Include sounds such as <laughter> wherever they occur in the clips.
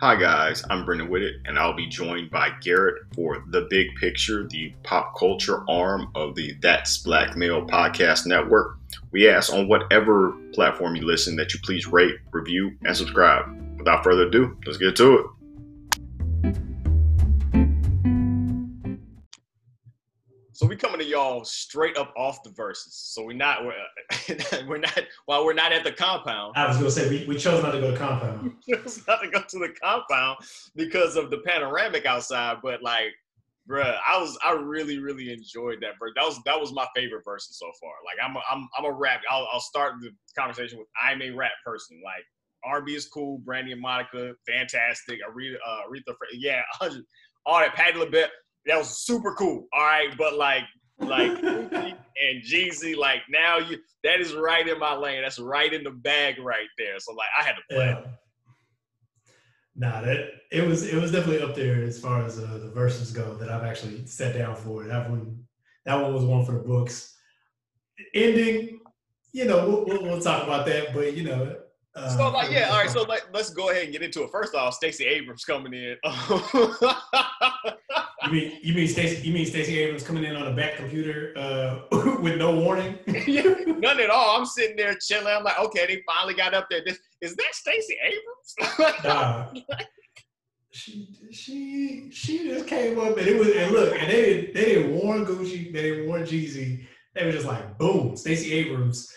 Hi, guys, I'm Brendan Whitted, and I'll be joined by Garrett for The Big Picture, the pop culture arm of the That's Black Male podcast network. We ask on whatever platform you listen that you please rate, review, and subscribe. Without further ado, let's get to it. Y'all straight up off the Verzuz. So we're not we're, <laughs> we're not while we're not at the compound. I was gonna say we, we chose not to go to compound. <laughs> we chose not to go to the compound because of the panoramic outside. But like, bruh, I was I really really enjoyed that verse. That was that was my favorite verse so far. Like I'm a, I'm I'm a rap. I'll I'll start the conversation with I'm a rap person. Like RB is cool. Brandy and Monica, fantastic. Aretha, uh, Aretha, yeah, <laughs> all that. Patti LaBelle that was super cool. All right, but like like and Jeezy, like now you that is right in my lane. That's right in the bag right there. So like I had to play. Yeah. Nah, that it was it was definitely up there as far as uh, the verses go that I've actually sat down for. That one that one was one for the books. Ending, you know, we'll, we'll, we'll talk about that, but you know, uh, so like yeah, all right. So <laughs> like, let's go ahead and get into it. First off, Stacey Abrams coming in. <laughs> you mean you mean Stacey you mean Stacey Abrams coming in on a back computer uh, <laughs> with no warning? <laughs> None at all. I'm sitting there chilling. I'm like, okay, they finally got up there. This, is that Stacey Abrams? <laughs> nah. She she she just came up and it was and look and they didn't they didn't warn Gucci they didn't warn Jeezy they were just like boom Stacey Abrams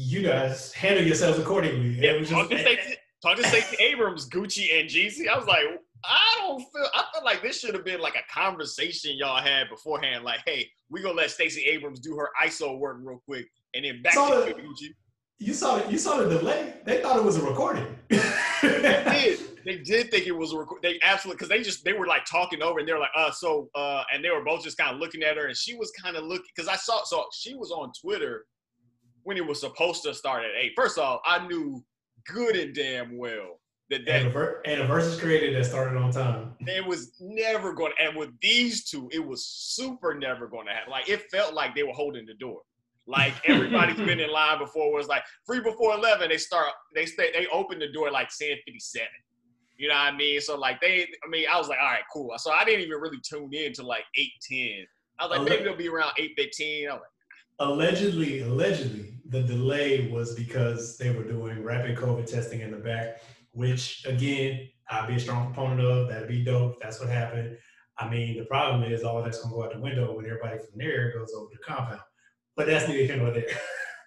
you guys handle yourselves accordingly. Yeah, it was just, talk, to Stacey, talk to Stacey Abrams, Gucci, and Jeezy. I was like, I don't feel. I feel like this should have been like a conversation y'all had beforehand. Like, hey, we gonna let Stacey Abrams do her ISO work real quick, and then back saw to the, Gucci. You saw it. You saw the delay. They thought it was a recording. they did. <laughs> They did think it was a record. They absolutely because they just they were like talking over, and they were like, uh, so uh, and they were both just kind of looking at her, and she was kind of looking because I saw so she was on Twitter when it was supposed to start at eight. First off, I knew good and damn well that that and a, and a versus created that started on time. It was never going to, and with these two, it was super never going to happen. Like it felt like they were holding the door. Like <laughs> everybody's been in line before. Was like free before eleven. They start. They stay. They open the door like ten fifty seven. You know what I mean? So like they. I mean, I was like, all right, cool. So I didn't even really tune in to like eight ten. I was like, maybe they'll be around eight fifteen. I was like, allegedly, allegedly, the delay was because they were doing rapid COVID testing in the back, which again, I'd be a strong proponent of. That'd be dope. That's what happened. I mean, the problem is all that's gonna go out the window when everybody from there goes over the compound. But that's neither here nor there. <laughs>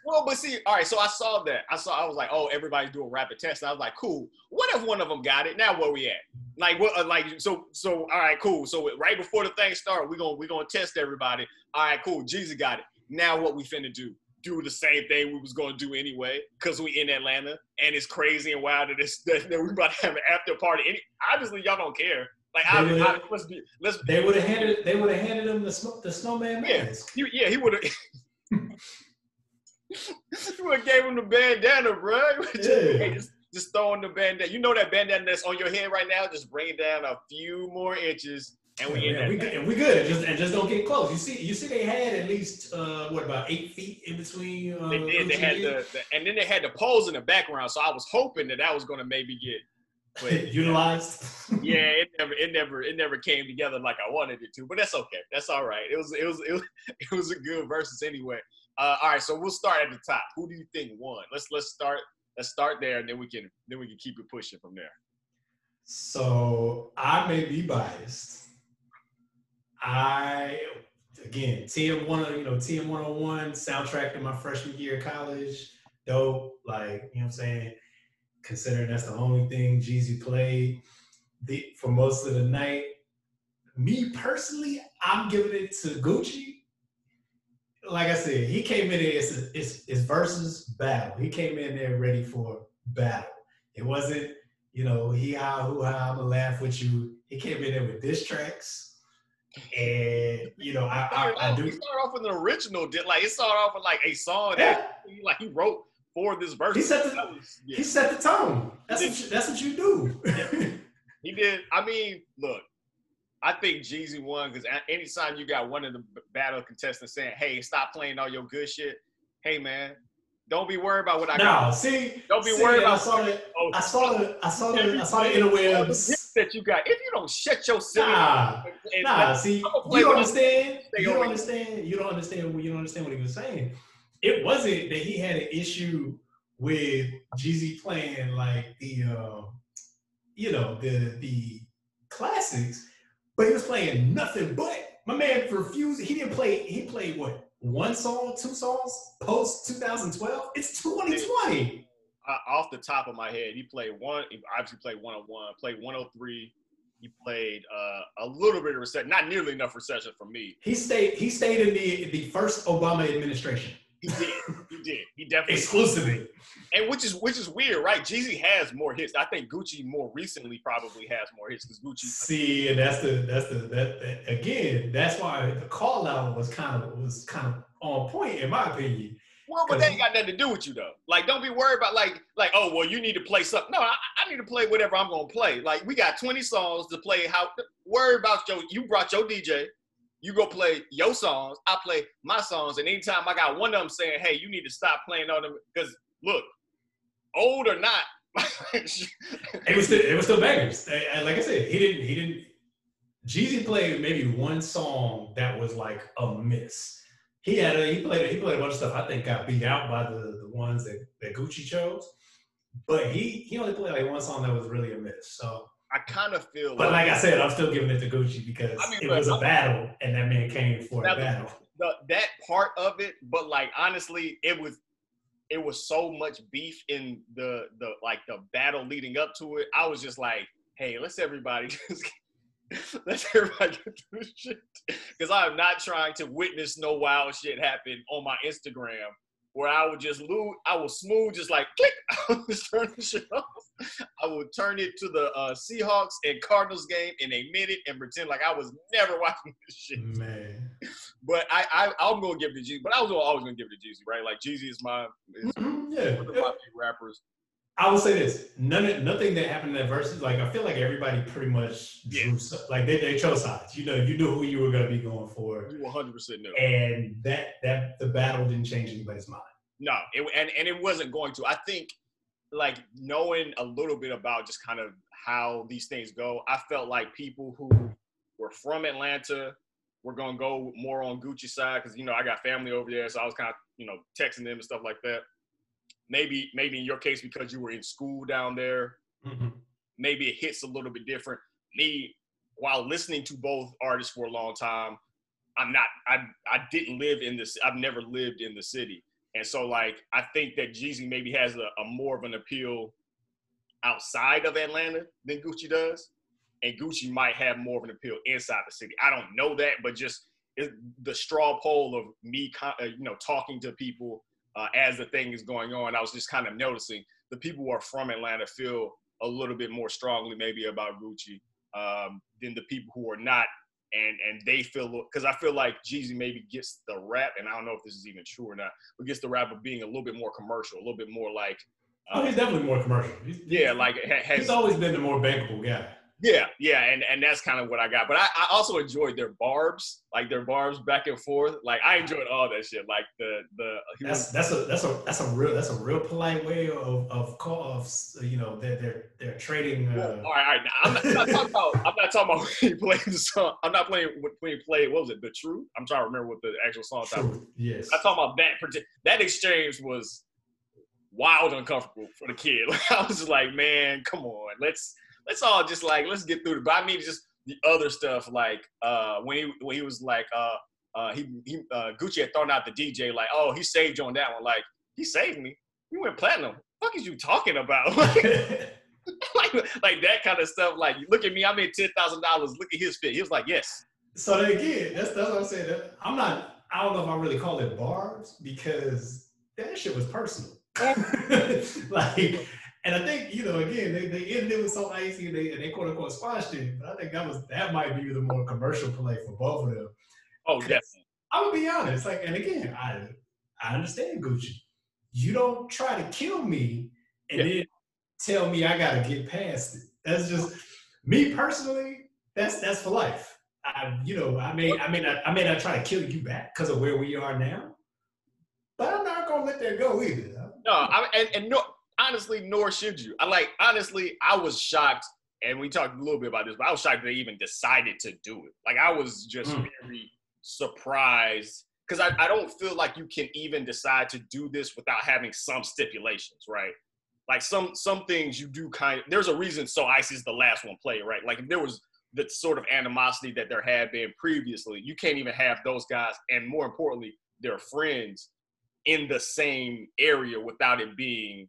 Well, but see, all right. So I saw that. I saw. I was like, oh, everybody's doing rapid tests. I was like, cool. What if one of them got it? Now where we at? Like what? Uh, like so. So all right, cool. So right before the thing started, we're gonna we're gonna test everybody. All right, cool. Jeezy got it. Now what we finna do? Do the same thing we was gonna do anyway because we in Atlanta and it's crazy and wild that, it's, <laughs> that, that we about to have an after party. Any, obviously, y'all don't care. Like, I, I, let's be, let's. They would have handed. They would have handed him the snow, the snowman mask. Yeah, he, yeah, he would have. you <laughs> would have gave him the bandana, bro. <laughs> Yeah. Just, just throwing the bandana. You know that bandana that's on your head right now. Just bring it down a few more inches and we yeah, we good, and we good. Just and just don't get close. You see, you see, they had at least uh, what about eight feet in between. Uh, they did. They had the, the, and then they had the poles in the background. So I was hoping that that was going to maybe get but, <laughs> utilized. <laughs> yeah, it never, it never, it never came together like I wanted it to. But that's okay. That's all right. It was, it was, it was, <laughs> it was a good Verzuz anyway. Uh, all right, so we'll start at the top. Who do you think won? Let's let's start. Let's start there, and then we can then we can keep it pushing from there. So I may be biased I again TM one you know TM one hundred oh one soundtrack in my freshman year of college. Dope, like you know what I'm saying. Considering that's the only thing Jeezy played the, for most of the night. Me personally, I'm giving it to Gucci. Like I said, he came in there. It's, it's, it's Verzuz battle. He came in there ready for battle. It wasn't, you know, he how who how I'm gonna laugh with you. He came in there with diss tracks and you know, I, I, I oh, do. He started off with an original. Did like it started off with like a song yeah. that he, like he wrote for this verse. He set the was, yeah. he set the tone. That's what you, that's what you do. yeah. He did. I mean, look, I think Jeezy won because anytime you got one of the battle contestants saying, "Hey, stop playing all your good shit," hey man, Don't be worried about what I no, got. see, Don't be see, worried I about saw it. oh, I saw it. I saw the. I saw play, all the interwebs. That you got. If you don't shut your silly Nah, and nah. See, you don't understand. You don't understand. You don't understand. You don't understand what he was saying. It wasn't that he had an issue with Jeezy playing like the, uh, you know, the the classics, but he was playing nothing but. My man refused. He didn't play. He played what? One song, two songs post 2012. It's 2020. Uh, off the top of my head, he played one. He obviously played 101, played 103. He played uh, a little bit of Recession, not nearly enough Recession for me. He stayed. He stayed in the the first Obama administration He did, he did, he definitely. exclusively. And which is which is weird, right? Jeezy has more hits. I think Gucci more recently probably has more hits because Gucci. See, and that's the that's the that, that again. That's why the call out was kind of was kind of on point in my opinion. Well, but that ain't got nothing to do with you though. Like, don't be worried about like like oh well, you need to play something. No, I, I need to play whatever I'm gonna play. Like we got 20 songs to play. How worry about your you brought your DJ. You go play your songs. I play my songs, and anytime I got one of them saying, "Hey, you need to stop playing on them," because look, old or not, <laughs> It was still it was still bangers. Like I said, he didn't he didn't. Jeezy played maybe one song that was like a miss. He had a, he played he played a bunch of stuff I think got beat out by the the ones that, that Gucci chose, but he he only played like one song that was really a miss. So, I kind of feel but like I said, I'm still giving it to Gucci because I mean, it was a battle and that man came for That a battle. the, that part of it, but like honestly, it was it was so much beef in the the like the battle leading up to it. I was just like, hey, let's everybody <laughs> just <laughs> let's everybody get through this shit because I am not trying to witness no wild shit happen on my Instagram where I would just lose, I would smooth, just like click, <laughs> I would just turn the shit off. I would turn it to the uh, Seahawks and Cardinals game in a minute and pretend like I was never <laughs> watching this shit. Man. But I, I I'm gonna give it to Jeezy. But I was always gonna give it to Jeezy, right? Like Jeezy is my is Mhm, one Yeah. of my favorite rappers. I will say this: none, nothing that happened in that Verzuz. Like I feel like everybody pretty much drew, si- like they, they chose sides. You know, you knew who you were going to be going for, You 100 percent knew. and that that the battle didn't change anybody's mind. No, it, and and it wasn't going to. I think like knowing a little bit about just kind of how these things go, I felt like people who were from Atlanta were gonna go more on Gucci side because you know I got family over there, so I was kind of you know texting them and stuff like that. Maybe maybe in your case because you were in school down there, maybe it hits a little bit different. Me, while listening to both artists for a long time, I'm not. I I didn't live in this. I've never lived in the city, and so like I think that Jeezy maybe has a, a more of an appeal outside of Atlanta than Gucci does, and Gucci might have more of an appeal inside the city. I don't know that, but just it, the straw poll of me, uh, you know, talking to people uh, as the thing is going on, I was just kind of noticing the people who are from Atlanta feel a little bit more strongly maybe about Gucci um, than the people who are not. And and they feel because I feel like Jeezy maybe gets the rap, and I don't know if this is even true or not, but gets the rap of being a little bit more commercial, a little bit more like, Oh, he's definitely more commercial. He's, yeah, like has he's always been the more bankable guy. Yeah, yeah, and and that's kind of what I got. But I, I also enjoyed their barbs, like their barbs back and forth. Like I enjoyed all that shit. Like the the That's was, that's a that's a that's a real that's a real polite way of of call of you know they're they're they're trading. Well, Uh, all right, all right. Now, I'm, not, I'm not talking about. I'm not talking about <laughs> when he played the song. I'm not playing when he played. What was it? The Truth. I'm trying to remember what the actual song title. truth, yes. I'm talking about that. That exchange was wild, uncomfortable for the kid. <laughs> I was just like, man, come on, let's let's all just like let's get through it. But I mean, just the other stuff, like uh, when he when he was like, uh, uh, he he uh, Gucci had thrown out the DJ, like, oh, he saved you on that one. Like, he saved me. We went platinum. What is you talking about? <laughs> <laughs> like, like that kind of stuff. Like, look at me, I made ten thousand dollars. Look at his fit. He was like, yes. So then again, that's that's what I'm saying. I'm not. I don't know if I really call it barbs because that shit was personal. <laughs> like, and I think you know, again, they, they ended it with so icy and they and they quote unquote squashed it. But I think that was that might be the more commercial play for both of them. Oh, definitely. I'm gonna be honest. Like, and again, I I understand Gucci. You don't try to kill me and Yeah. then tell me I gotta get past it. That's just me personally. That's that's for life. I, you know, I may I may not I may not try to kill you back because of where we are now, but I'm not gonna let that go either. No, I, and, and no, honestly, nor should you. I like honestly, I was shocked, and we talked a little bit about this, but I was shocked they even decided to do it. Like I was just mm. very surprised because I, I don't feel like you can even decide to do this without having some stipulations, right? Like some some things you do kind of there's a reason so Ice is the last one play, right? Like if there was the sort of animosity that there had been previously, you can't even have those guys, and more importantly, their friends in the same area without it being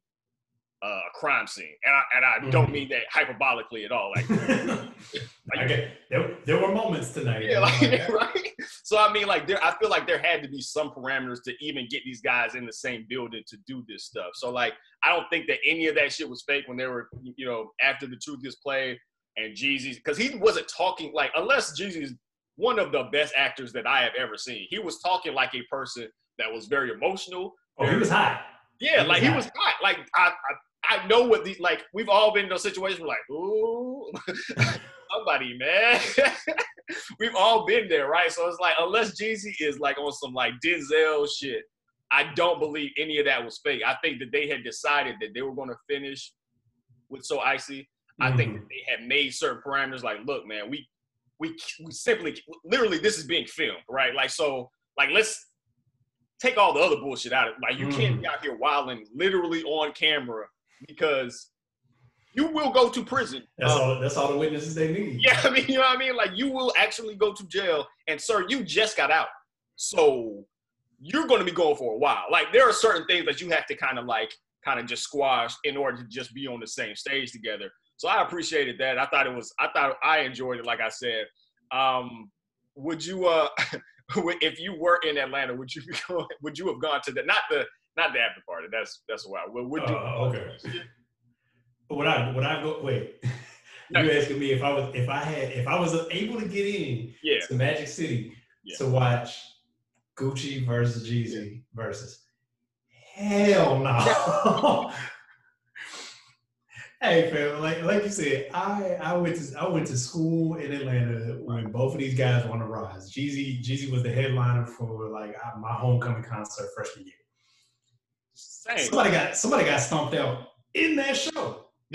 uh, a crime scene. And I, and I mm-hmm. don't mean that hyperbolically at all. Like, <laughs> like okay. there, there were moments tonight. Yeah, like, <laughs> right. So I mean, like, there, I feel like there had to be some parameters to even get these guys in the same building to do this stuff. So like, I don't think that any of that shit was fake when they were, you know, after the truth is played and Jeezy, because he wasn't talking like unless Jeezy's one of the best actors that I have ever seen. He was talking like a person that was very emotional. Oh, very, he was hot. Yeah, he like was he hot. was hot. Like I, I, I know what these like. We've all been in those situations. Where like, ooh, <laughs> somebody, man. <laughs> we've all been there, right? So it's like, unless Jeezy is like on some like Denzel shit, I don't believe any of that was fake. I think that they had decided that they were going to finish with So Icy. Mm-hmm. I think mm-hmm. they had made certain parameters. Like, look, man, we we we simply literally this is being filmed, right? Like, so like let's take all the other bullshit out of it. Like you mm. can't be out here wilding literally on camera because you will go to prison. That's um, all. That's all the witnesses they need. <laughs> Yeah, I mean, you know what I mean. Like you will actually go to jail, and sir, you just got out, so you're going to be going for a while. Like there are certain things that you have to kind of like kind of just squash in order to just be on the same stage together. So I appreciated that. I thought it was. I thought I enjoyed it. Like I said, um, would you uh <laughs> if you were in Atlanta, would you be <laughs> going, would you have gone to the not the not the after party? That's that's why. Well, would you? Uh, okay. Would I would I go? Wait. you asking me if I was if I had if I was able to get in yeah. to Magic City yeah. to watch Gucci versus Jeezy yeah. versus hell no. <laughs> Hey, fam, like like you said, I I went to I went to school in Atlanta when both of these guys were on the rise. Jeezy Jeezy was the headliner for like my homecoming concert freshman year. Same. Somebody got somebody got stomped out in that show. <laughs>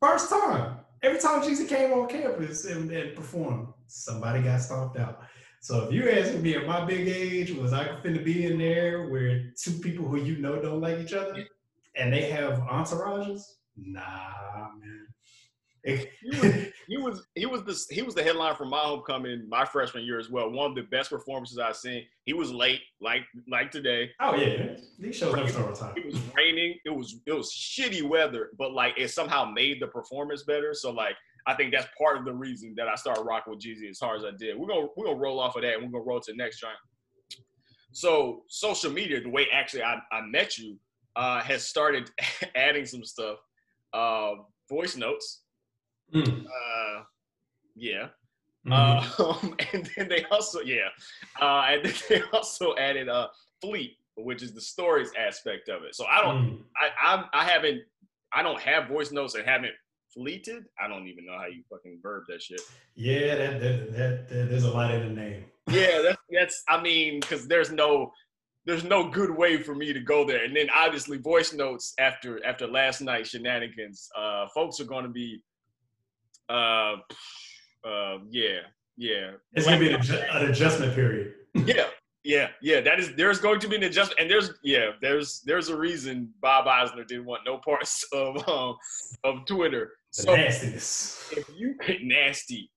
First time. Every time Jeezy came on campus and, and performed, somebody got stomped out. So if you're asking me at my big age, was I finna be in there where two people who you know don't like each other? and they have entourages. Nah, man. He, was, he was he was the he was the headline for my homecoming my freshman year as well. One of the best performances I've seen. He was late, like like today. Oh yeah, these shows never start on time. It was raining. It was it was shitty weather, but like it somehow made the performance better. So like I think that's part of the reason that I started rocking with Jeezy as hard as I did. We're gonna we're gonna roll off of that and we're gonna roll to the next giant. So social media, the way actually I, I met you uh, has started <laughs> adding some stuff, uh, voice notes. Mm. Uh, yeah. Mm-hmm. <laughs> and then they also, yeah, uh, and <laughs> then they also added uh, Fleet, which is the stories aspect of it. So I don't, mm. I, I, I haven't, I don't have voice notes and haven't fleeted. I don't even know how you fucking verb that shit. Yeah, that, that, that, that there's a lot in the name. <laughs> yeah, that's, that's I mean, because there's no there's no good way for me to go there. And then obviously voice notes after after last night's shenanigans, uh, folks are going to be, uh, uh, yeah, yeah. It's going to be an, adju- an adjustment period. yeah, yeah, yeah. That is there's going to be an adjustment, and there's yeah, there's there's a reason Bob Eisner didn't want no parts <laughs> of um, of Twitter. The so nastiness. If you nasty,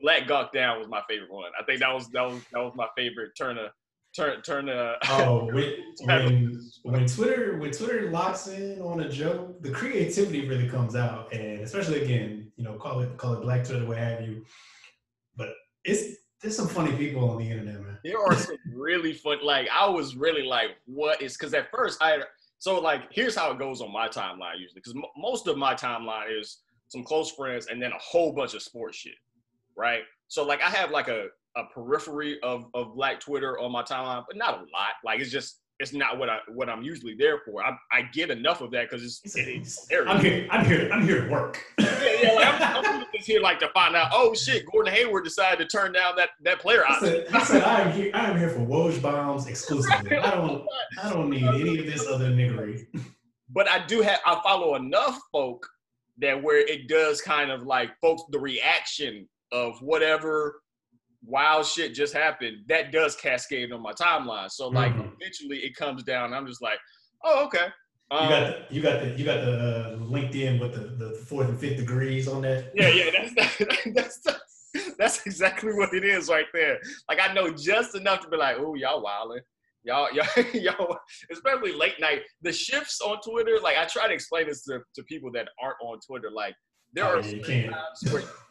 Black Gawk Down was my favorite one. I think that was that was that was my favorite Turner turn turn uh <laughs> oh when, <laughs> when, when twitter when twitter locks in on a joke the creativity really comes out. And especially again you know call it call it black twitter what have you. But it's there's some funny people on the internet man. There are some <laughs> really fun like i was really like what is because at first i so like here's how it goes on my timeline usually because m- most of my timeline is some close friends and then a whole bunch of sports shit right? So like i have like a a periphery of, of black Twitter on my timeline, but not a lot. Like it's just it's not what I what I'm usually there for. I, I get enough of that because it's, it's I'm here. I'm here. I'm here to work. <laughs> yeah, yeah. Like, I'm, I'm just here like to find out. Oh shit, Gordon Hayward decided to turn down that that player. I said, I, said I am here. I am here for Woj bombs exclusively. I don't. I don't need any of this other niggery. But I do have. I follow enough folk that where it does kind of like folks the reaction of whatever wild shit just happened, that does cascade on my timeline. So like mm-hmm. eventually it comes down. I'm just like, oh okay. Um, you got the, you got the you got the uh, LinkedIn with the, the fourth and fifth degrees on that. Yeah, yeah, that's <laughs> that's that's, that's exactly what it is right there. Like I know just enough to be like, oh y'all wilding. Y'all, <laughs> y'all, y'all, especially late night. The shifts on Twitter, like I try to explain this to, to people that aren't on Twitter. Like there oh, are yeah, times where <laughs>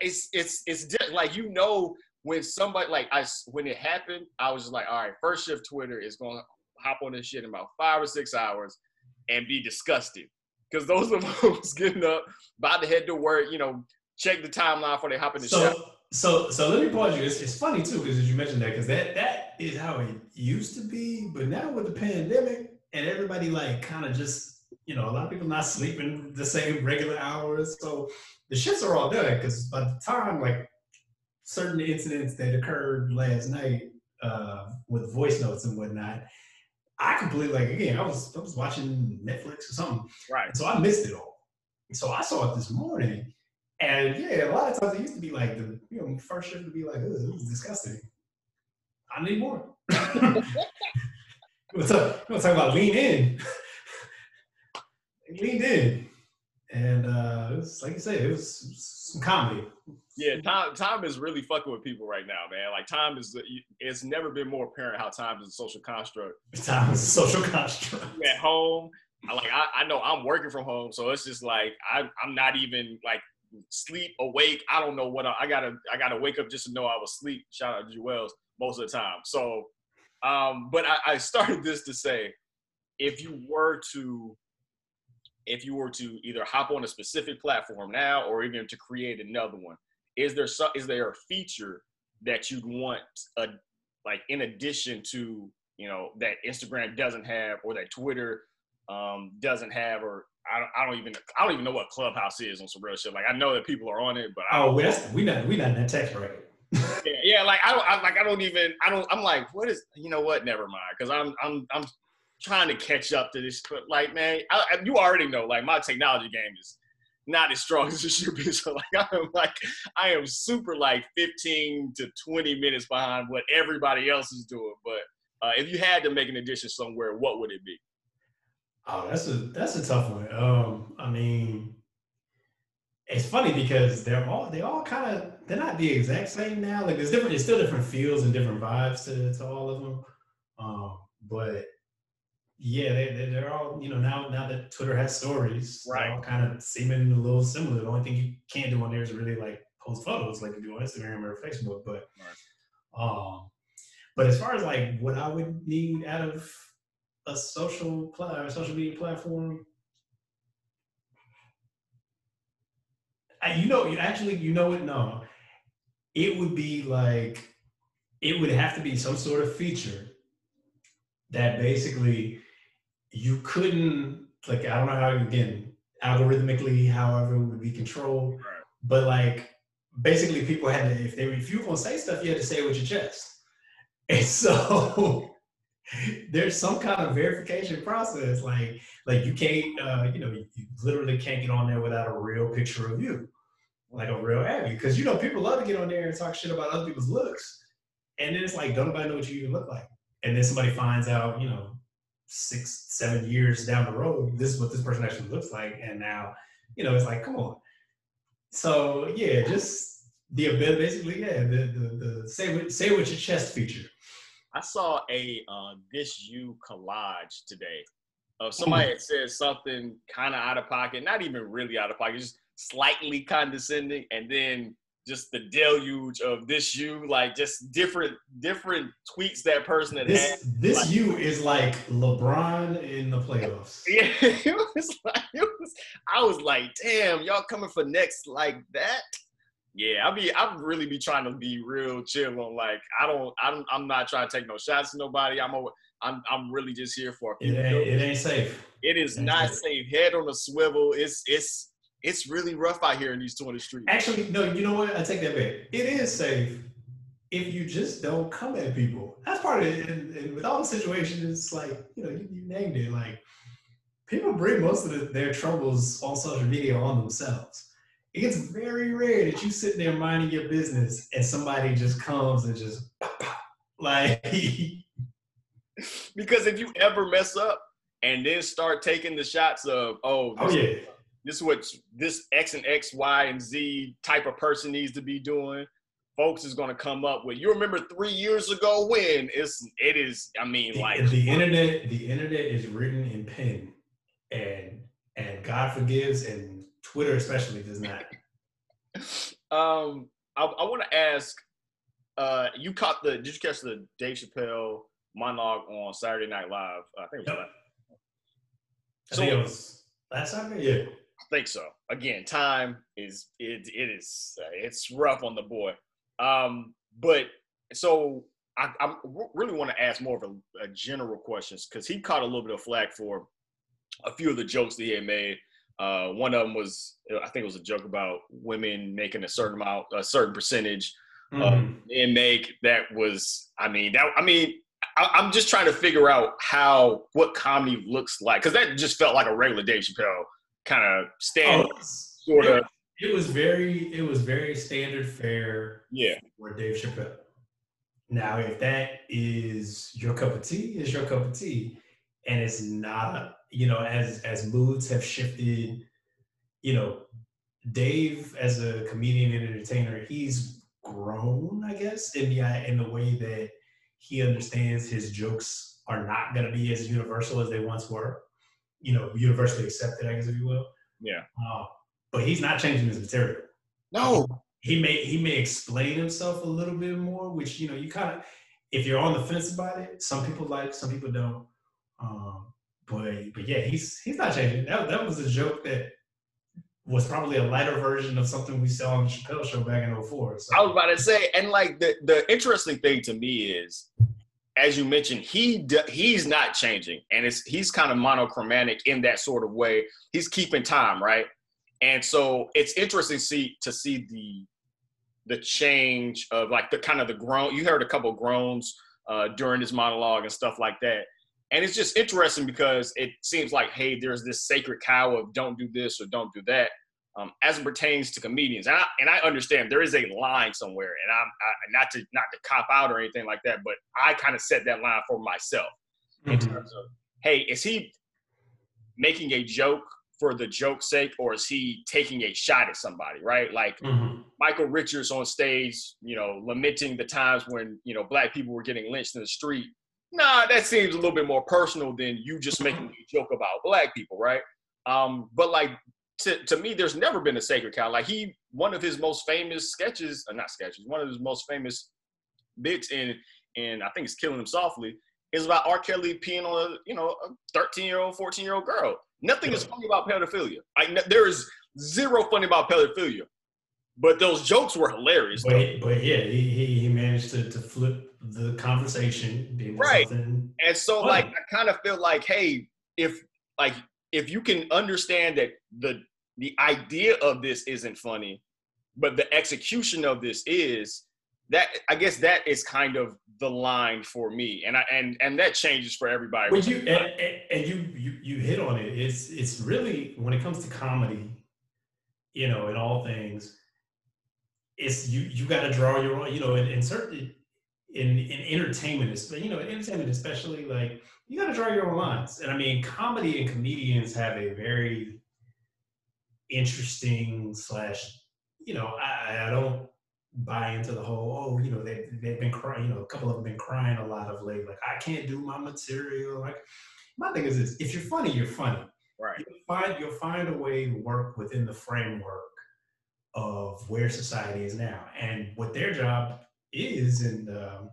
it's it's it's like you know when somebody like I when it happened, I was just like, all right, first shift Twitter is gonna hop on this shit in about five or six hours and be disgusted because those are folks <laughs> getting up, about to head to work, you know, check the timeline before they hop in the so, So so let me pause you. It's, it's funny too because you mentioned that because that that is how it used to be, but now with the pandemic and everybody like kind of just you know a lot of people not sleeping the same regular hours, so the shifts are all done because by the time like certain incidents that occurred last night uh, with voice notes and whatnot, I completely like again I was I was watching Netflix or something, right? So I missed it all. So I saw it this morning, and yeah, a lot of times it used to be like the you know first shift would be like, it was disgusting. I need more. <laughs> What's up? talk, we'll talk about lean in. <laughs> leaned in and uh, was like you say, it was some comedy. Yeah, time time is really fucking with people right now, man. Like time is it's never been more apparent how time is a social construct. <laughs> Time is a social construct. At home, I like I, I know I'm working from home, so it's just like I I'm not even like sleep awake. I don't know what I, I gotta I gotta wake up just to know I was asleep. Shout out to Joel's most of the time. So, um, but I, I started this to say, if you were to if you were to either hop on a specific platform now or even to create another one is there so, is there a feature that you'd want a like in addition to you know that instagram doesn't have or that twitter um, doesn't have or I don't, I don't even I don't even know what Clubhouse is on some real shit. Like I know that people are on it, but I oh, that's, we not we not in that text right. yeah, yeah, like I don't I, like I don't even I don't I'm like what is you know what never mind because I'm I'm I'm trying to catch up to this. But like, man, I, you already know, like my technology game is not as strong <laughs> as it should be. So like, I'm like, I am super like 15 to 20 minutes behind what everybody else is doing. But uh, if you had to make an addition somewhere, what would it be? Oh, that's a that's a tough one. Um, I mean, it's funny because they're all they all kind of they're not the exact same now. Like there's different, there's still different feels and different vibes to, to all of them. Um, but yeah, they, they're all you know now. Now that Twitter has stories, right? All kind of seeming a little similar. The only thing you can't do on there is really like post photos like you do on Instagram or Facebook. But, right. um, but as far as like what I would need out of a social pl- social media platform, I, you know, you actually, you know what? No, it would be like it would have to be some sort of feature that basically you couldn't like I don't know how again algorithmically, however, would be controlled, right. but like basically people had to if they if you were gonna say stuff, you had to say it with your chest, <laughs> and so. <laughs> there's some kind of verification process like like you can't uh, you know you literally can't get on there without a real picture of you like a real Abby because you know people love to get on there and talk shit about other people's looks and then it's like don't nobody know what you even look like and then somebody finds out you know six, seven years down the road, this is what this person actually looks like. And now, you know, it's like, come on. So yeah, just the ability, basically, yeah, the the, the say with say with your chest feature. I saw a uh, this you collage today of somebody that says something kind of out of pocket, not even really out of pocket, just slightly condescending, and then just the deluge of this you, like just different different tweets that person had this, had. This like, you is like LeBron in the playoffs. <laughs> Yeah, it was like it was. I was like, damn, y'all coming for next like that. Yeah, I be I really be trying to be real chill on like I don't I don't I'm not trying to take no shots to nobody. I'm a I'm I'm really just here for a It ain't, it ain't safe. It is Ain't not safe. safe. Head on a swivel. It's it's it's really rough out here in these 20 streets. Actually, no, you know what? I take that back. It is safe if you just don't come at people. That's part of it. And, and with all the situations, it's like, you know, you, you named it. Like, people bring most of the, their troubles on social media on themselves. It's very rare that you sit there minding your business and somebody just comes and just pop, pop. like <laughs> Because if you ever mess up and then start taking the shots of, oh, oh yeah this is what this X and X, Y, and Z type of person needs to be doing, folks is gonna come up with. You remember three years ago when it's it is. I mean, the, like the internet the internet is written in pen and and god forgives and twitter especially does not <laughs> Um, I, I want to ask. Uh, you caught the? Did you catch the Dave Chappelle monologue on Saturday Night Live? I think it was. Yep. last- i think it was last time yeah think so. Again, time is it it is uh, it's rough on the boy. Um, but so I, I really want to ask more of a, a general questions because he caught a little bit of flack for a few of the jokes that he had made. Uh, one of them was I think it was a joke about women making a certain amount, a certain percentage Mhm. um, and make that was I mean that I mean I'm just trying to figure out how what comedy looks like because that just felt like a regular Dave Chappelle kind of stand Oh, sort of it was very it was very standard fare yeah. for dave chappelle. Now if that is your cup of tea is your cup of tea. And it's not you know as as moods have shifted you know dave as a comedian and entertainer he's grown i guess in the in the way that he understands his jokes are not going to be as universal as they once were you know universally accepted i guess if you will yeah uh, but he's not changing his material no he may he may explain himself a little bit more, which you know you kind of if you're on the fence about it, some people like, some people don't. Um, but but yeah, he's he's not changing. That that was a joke that was probably a lighter version of something we saw on the Chappelle show back in 04. So. I was about to say and like the the interesting thing to me is as you mentioned he he's not changing and it's he's kind of monochromatic in that sort of way. He's keeping time right? And so it's interesting to see to see the the change of like the kind of the groan you heard a couple groans uh, during this monologue and stuff like that. And it's just interesting because it seems like hey there's this sacred cow of don't do this or don't do that um, as it pertains to comedians and I, and I understand there is a line somewhere and i'm I, not to not to cop out or anything like that but i kind of set that line for myself in Mhm. terms of hey is he making a joke for the joke's sake or is he taking a shot at somebody right like Mhm. Michael Richards on stage, you know, lamenting the times when, you know, black people were getting lynched in the street. Nah, that seems a little bit more personal than you just making a joke about black people, right? Um, but like to, to me, there's never been a sacred cow. Like he, one of his most famous sketches, uh, not sketches, one of his most famous bits in, and I think it's Killing Them Softly, is about R. Kelly peeing on a, you know, a 13 year old, 14 year old girl. Nothing is funny about pedophilia. Like there is zero funny about pedophilia. But those jokes were hilarious. But, he- but yeah, he, he, he managed to, to flip the conversation Right. And so, Funny. like, I kind of feel like, hey, if like if you can understand that the the idea of this isn't funny, but the execution of this is that I guess that is kind of the line for me, and I and and that changes for everybody. But you and, and, you, you you hit on it. It's it's really when it comes to comedy, you know, in all things, it's you you got to draw your own. You know, in, in certain in in entertainment, you know, in entertainment especially, like you got to draw your own lines. And I mean, comedy and comedians have a very interesting slash. You know, I, I don't buy into the whole oh you know they they've been crying you know a couple of them been crying a lot of late. Like I can't do my material. Like my thing is this if you're funny you're funny. Right, you'll find you'll find a way to work within the framework of where society is now. And what their job is and um,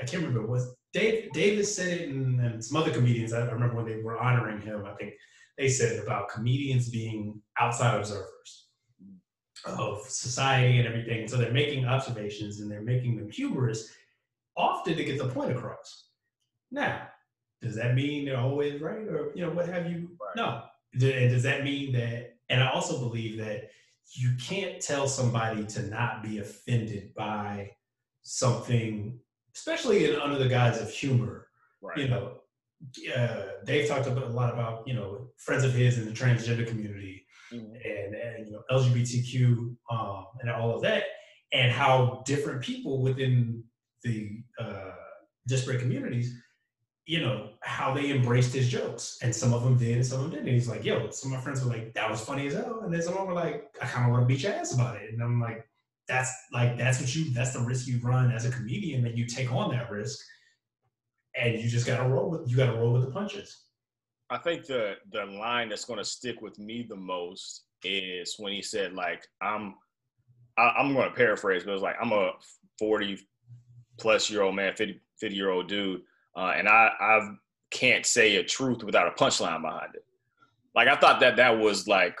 I can't remember what Dave Davis said it and, and some other comedians. I, I remember when they were honoring him I think they said it about comedians being outside observers of society and everything. So they're making observations and they're making them humorous, often to get the point across. Now, does that mean they're always right, or you know, what have you? Right. No. Does that mean that? And I also believe that you can't tell somebody to not be offended by something, especially in, under the guise of humor. Right. You know, uh, Dave talked about, a lot about you know friends of his in the transgender community mm-hmm. and, and you know LGBTQ um, and all of that, and how different people within the uh, disparate communities, you know, how they embraced his jokes, and some of them did, and some of them didn't. And he's like, "Yo," some of my friends were like, "That was funny as hell," and then some of them were like, "I kind of want to beat your ass about it," and I'm like, "That's like that's what you that's the risk you run as a comedian that you take on that risk." And you just gotta roll with you gotta roll with the punches. I think the the line that's gonna stick with me the most is when he said like I'm I, am gonna paraphrase, but it was like I'm a 40 plus year old man, 50, 50 year old dude, uh, and I I can't say a truth without a punchline behind it. Like I thought that that was like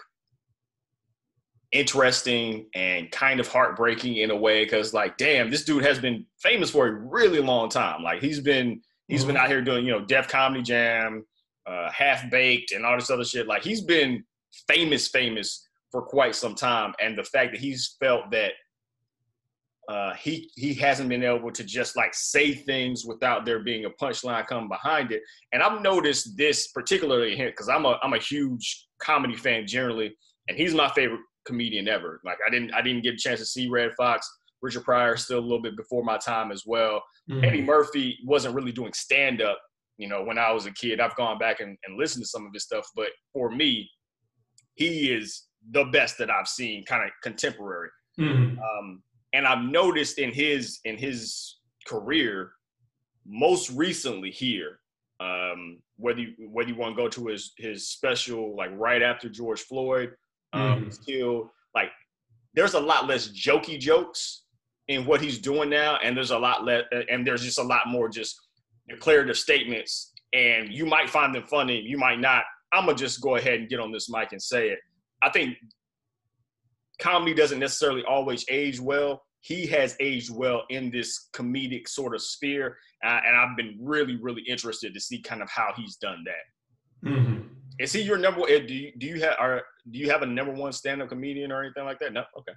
interesting and kind of heartbreaking in a way because like damn this dude has been famous for a really long time like he's been He's been mm-hmm. out here doing, you know, Def Comedy Jam, uh, Half Baked, and all this other shit. Like he's been famous, famous for quite some time. And the fact that he's felt that uh, he he hasn't been able to just like say things without there being a punchline coming behind it. And I've noticed this particularly here because I'm a I'm a huge comedy fan generally, and he's my favorite comedian ever. Like I didn't I didn't get a chance to see Red Foxx. Richard Pryor still a little bit before my time as well. Mm-hmm. Eddie Murphy wasn't really doing stand up, you know, when I was a kid. I've gone back and, and listened to some of his stuff, but for me, he is the best that I've seen, kind of contemporary. Mm-hmm. Um, and I've noticed in his in his career, most recently here, um, whether you whether you want to go to his his special like right after George Floyd, um, mm-hmm. still like there's a lot less jokey jokes in what he's doing now, and there's a lot less, and there's just a lot more just declarative statements, and you might find them funny, you might not. I'm gonna just go ahead and get on this mic and say it. I think comedy doesn't necessarily always age well. He has aged well in this comedic sort of sphere, uh, and I've been really, really interested to see kind of how he's done that. Mm-hmm. Is he your number? Eh, do you, do you have are do you have a number one stand up comedian or anything like that? No. Okay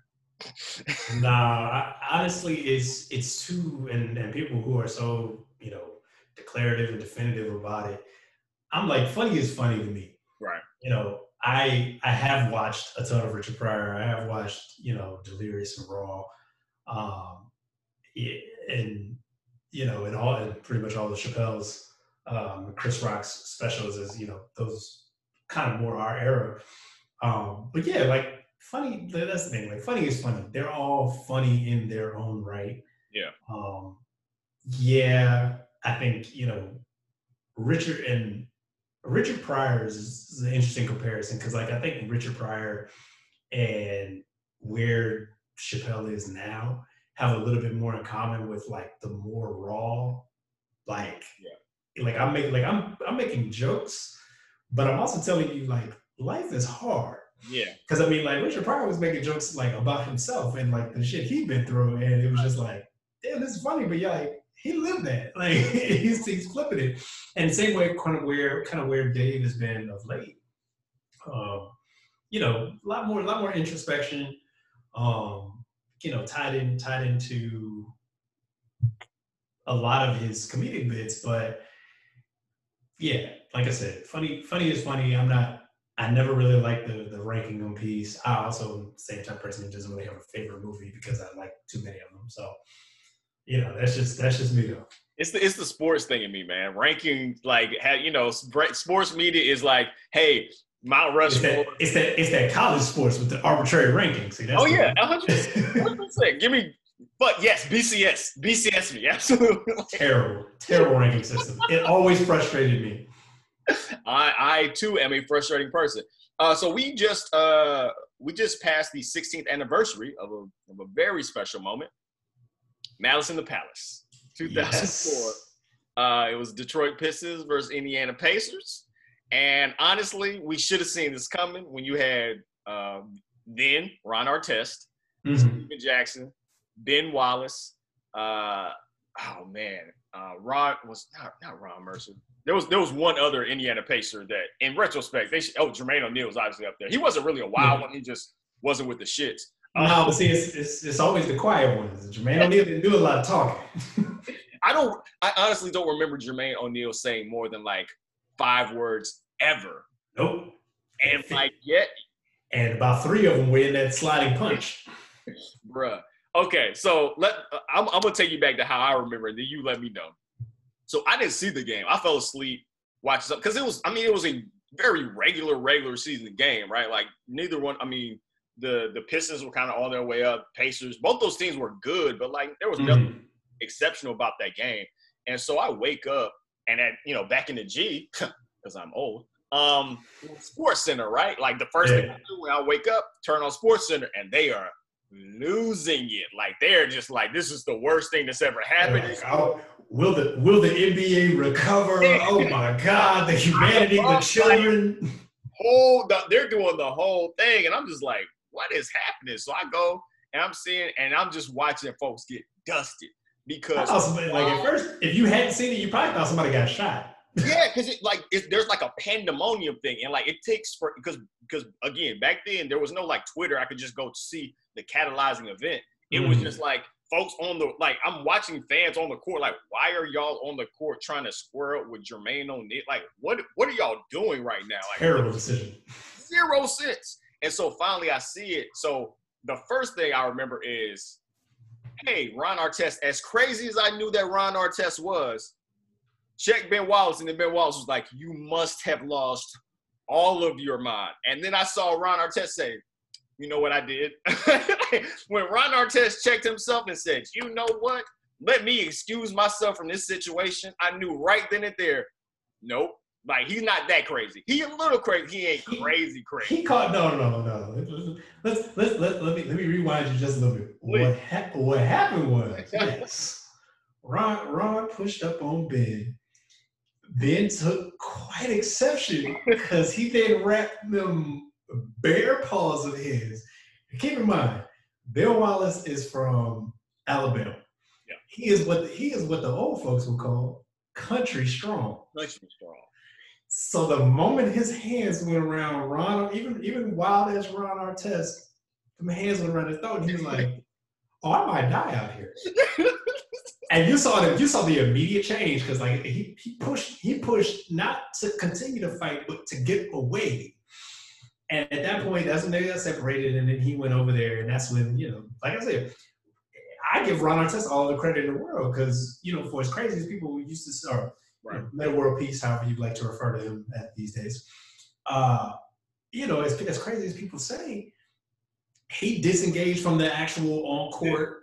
<laughs> nah, I, honestly, it's it's too and and people who are so you know declarative and definitive about it. I'm like, funny is funny to me. Right. You know, I I have watched a ton of Richard Pryor. I have watched you know Delirious and Raw, um, and you know, and all and pretty much all the Chappelle's, um, Chris Rock's specials is you know those kind of more our era. Um, but yeah, like funny. That's the thing. Like funny is funny. They're all funny in their own right. Yeah. Um, yeah, I think you know Richard and Richard Pryor is, is an interesting comparison because like I think Richard Pryor and where Chappelle is now have a little bit more in common with like the more raw, like yeah. like I'm making like I'm I'm making jokes, but I'm also telling you like life is hard. Yeah. Because I mean, like Richard Pryor was making jokes like about himself and like the shit he'd been through, and it was just like, damn, this is funny, but yeah, like he lived that. <laughs> Like he's, he's flipping it. And same way, kind of where kind of where Dave has been of late. Um, you know, a lot more, a lot more introspection. Um, you know, tied in, tied into a lot of his comedic bits, but yeah, like I said, funny, funny is funny. I'm not I never really liked the the ranking them piece. I also same time person who doesn't really have a favorite movie because I like too many of them. So, you know, that's just that's just me though. It's the it's the sports thing in me, man. Ranking like you know, sports media is like, hey, Mount Rushmore. It's that, it's that it's that college sports with the arbitrary rankings. See, that's oh yeah, hundred percent. Give me, but yes, BCS, BCS me <laughs> absolutely. terrible, terrible ranking system. It always frustrated me. I, I too am a frustrating person. Uh, so we just uh, we just passed the 16th anniversary of a, of a very special moment. Malice in the Palace, 2004. Yes. Uh, it was Detroit Pistons versus Indiana Pacers, and honestly, we should have seen this coming when you had uh, then Ron Artest, mm-hmm. Stephen Jackson, Ben Wallace. Uh, oh man, uh, Ron was not not Ron Mercer. There was there was one other Indiana Pacer that, in retrospect, they should, oh Jermaine O'Neal was obviously up there. He wasn't really a wild one. He just wasn't with the shits. Um, no, but see, it's, it's, it's always the quiet ones. Jermaine O'Neal didn't do a lot of talking. <laughs> I don't. I honestly don't remember Jermaine O'Neal saying more than like five words ever. Nope. And like yet. And about three of them were in that sliding punch. <laughs> Bruh. Okay, so let I'm, I'm, gonna take you back to how I remember, and then you let me know. So I didn't see the game. I fell asleep watching something because it was. I mean, it was a very regular, regular season game, right? Like neither one. I mean, the the Pistons were kind of on their way up. Pacers, both those teams were good, but like there was mm-hmm. nothing exceptional about that game. And so I wake up, and at you know back in the G, <laughs> because I'm old. Um, Sports Center, right? Like the first yeah. thing I do when I wake up, turn on Sports Center, and they are losing it. Like they're just like, this is the worst thing that's ever happened. Like, oh, will the will the NBA recover? oh my God, the <laughs> humanity, the children. Whole, the, they're doing the whole thing, and I'm just like, what is happening? So I go and I'm seeing, and I'm just watching folks get dusted because somebody, like at um, first, if you hadn't seen it, you probably thought somebody got shot. Yeah, because it like it, there's like a pandemonium thing, and like it takes for because because again back then there was no like Twitter. I could just go see the catalyzing event. It mm. was just like folks on the like I'm watching fans on the court like why are y'all on the court trying to square up with Jermaine O'Neal like what what are y'all doing right now like terrible decision zero sense and so finally I see it so the first thing I remember is hey Ron Artest as crazy as I knew that Ron Artest was check Ben Wallace and then Ben Wallace was like you must have lost all of your mind and then I saw Ron Artest say you know what I did? <laughs> when Ron Artest checked himself and said, you know what? Let me excuse myself from this situation. I knew right then and there, nope. Like he's not that crazy. He a little crazy. He ain't crazy crazy. He caught no no no. Let's let's let, let me let me rewind you just a little bit. What ha- what happened was <laughs> yes, Ron Ron pushed up on Ben. Ben took quite exception because he then wrapped them bare paws of his. keep in mind, Bill Wallace is from Alabama. Yeah. He is what he is what the old folks would call country strong. Country strong. So the moment his hands went around Ron, even even wild as Ron Artest, my hands went around his throat, and he was like, "Oh, I might die out here." <laughs> and you saw that you saw the immediate change because like he he pushed he pushed not to continue to fight, but to get away. And at that point, that's when they got separated, and then he went over there, and that's when you know, like I said, I give Ron Artest all the credit in the world because you know, for as crazy as people used to, or right. Metta World Peace, however you'd like to refer to him at these days, uh, you know, as, as crazy as people say, he disengaged from the actual on court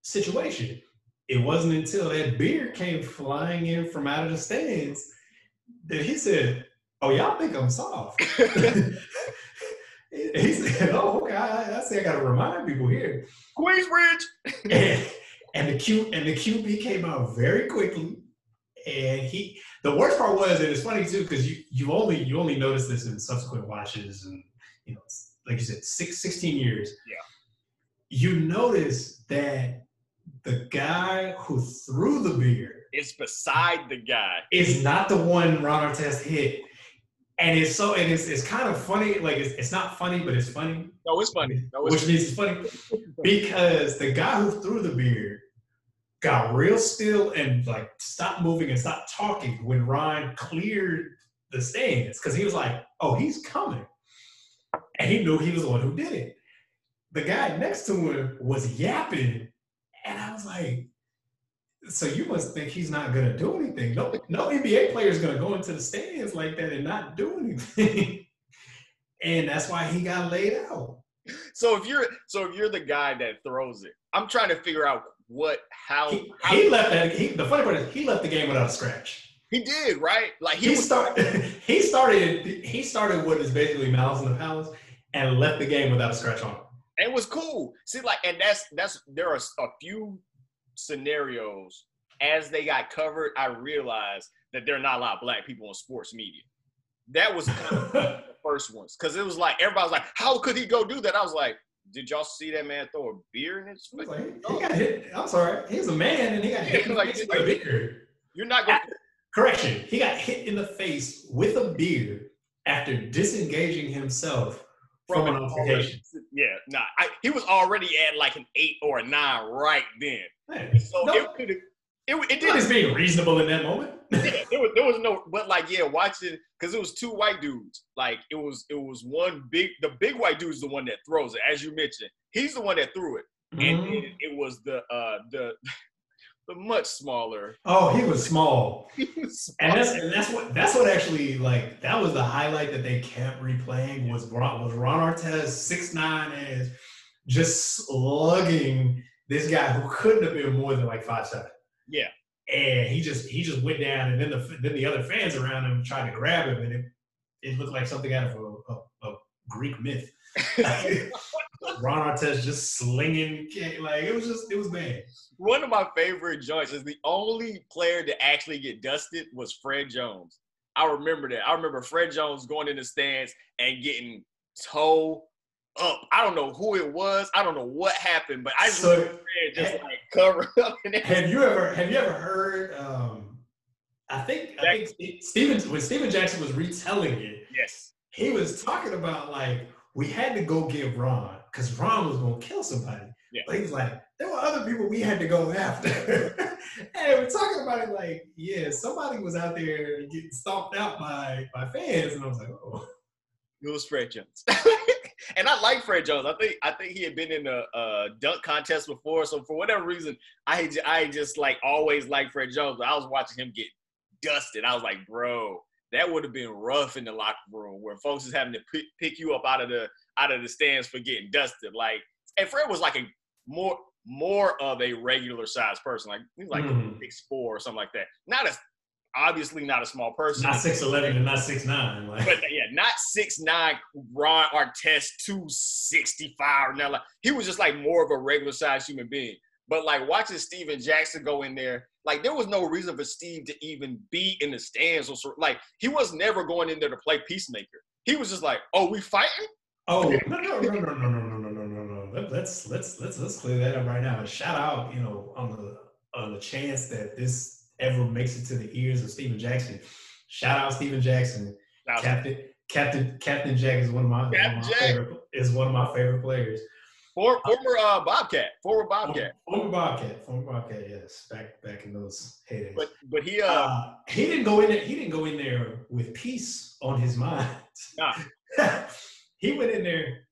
situation. It wasn't until that beer came flying in from out of the stands that he said, "Oh, y'all think I'm soft." <laughs> he said, "Oh, okay. I, I say I got to remind people here, Queensbridge." and, and the Q and the QB came out very quickly, and he. The worst part was, and it's funny too, because you you only you only notice this in subsequent watches, and you know, like you said, six, 16 years. Yeah. You notice that the guy who threw the beer is beside the guy. Is not the one Ron Artest hit. And it's so and it's, it's kind of funny like it's, it's not funny but it's funny. No it's funny. No, it's which means it's funny. Because the guy who threw the beer got real still and like stopped moving and stopped talking when Ron cleared the stands. Because he was like oh he's coming. And he knew he was the one who did it. The guy next to him was yapping was like so you must think he's not going to do anything. No, no NBA player is going to go into the stands like that and not do anything. <laughs> and that's why he got laid out. So if you're so if you're the guy that throws it, I'm trying to figure out what how he, how he left that. He, the funny part is he left the game without a scratch. He did right. Like he, he started. <laughs> he started. He started what is basically Malice in the Palace and left the game without a scratch on. It was cool. See, like, and that's that's there are a few scenarios as they got covered, I realized that there are not a lot of black people in sports media. That was kind of <laughs> the first ones because it was like everybody was like, "How could he go do that?" I was like, "Did y'all see that man throw a beer in his face?" Like, he got hit. I'm sorry, he's a man and he got hit. <laughs> like, like, beer. You're not going. Correction. He got hit in the face with a beer after disengaging himself from, an altercation. Yeah, nah. I, he was already at like an eight or a nine right then. Man, So no, it could have. It, it didn't being reasonable in that moment. <laughs> yeah, there was there was no but like yeah watching because it was two white dudes like it was it was one big the big white dude is the one that throws it as you mentioned he's the one that threw it and Mhm. then it was the uh the the much smaller Oh, he was small. <laughs> he was small. And that's and that's what that's what actually like that was the highlight that they kept replaying was Ron was Ron Artest six nine as just slugging this guy who couldn't have been more than like five seven. Yeah. And he just he just went down and then the then the other fans around him tried to grab him and it it looked like something out of a, a, a Greek myth. <laughs> <laughs> Ron Artest just slinging like it was just it was bad. one of my favorite joints is the only player to actually get dusted was Fred Jones. I remember that. I remember Fred Jones going in the stands and getting toe up. I don't know who it was. I don't know what happened, but I just So- Fred just like covered <laughs> up. Have you ever have you ever heard? Um, I think I think Steven when Stephen Jackson was retelling it, Yes. he was talking about like we had to go get Ron because Ron was gonna kill somebody. Yeah. But he was like, there were other people we had to go after. <laughs> and we're talking about it like, yeah, somebody was out there getting stomped out by by fans, and I was like, oh, It was Fred Jones. <laughs> and I like Fred Jones. I think I think he had been in a, uh dunk contest before. So for whatever reason, I I just like always liked Fred Jones. I was watching him get dusted. I was like, bro, that would have been rough in the locker room where folks is having to pick, pick you up out of the out of the stands for getting dusted. Like, and Fred was like a more more of a regular sized person. Like he's like Mhm. six four or something like that. Not as obviously not a small person. not six eleven and not six nine. Like, But yeah, not six nine Ron Artest two sixty five. Now like he was just like more of a regular sized human being. But like watching Stephen Jackson go in there, like there was no reason for Steve to even be in the stands or sort like he was never going in there to play peacemaker. He was just like, "Oh, we fighting?" Oh no no no no no no no no no no no! Let, let's let's let's let's clear that up right now. Shout out, you know, on the on the chance that this ever makes it to the ears of Stephen Jackson. Shout out Stephen Jackson, Now, Captain Captain Captain Jack is one of my, one of my favorite is one of my favorite players. for, former uh, Bobcat, former Bobcat, Former Bobcat, former Bobcat, yes, back back in those heydays. but but he uh, uh, he didn't go in there. He didn't go in there with peace on his mind. Nah. He went in there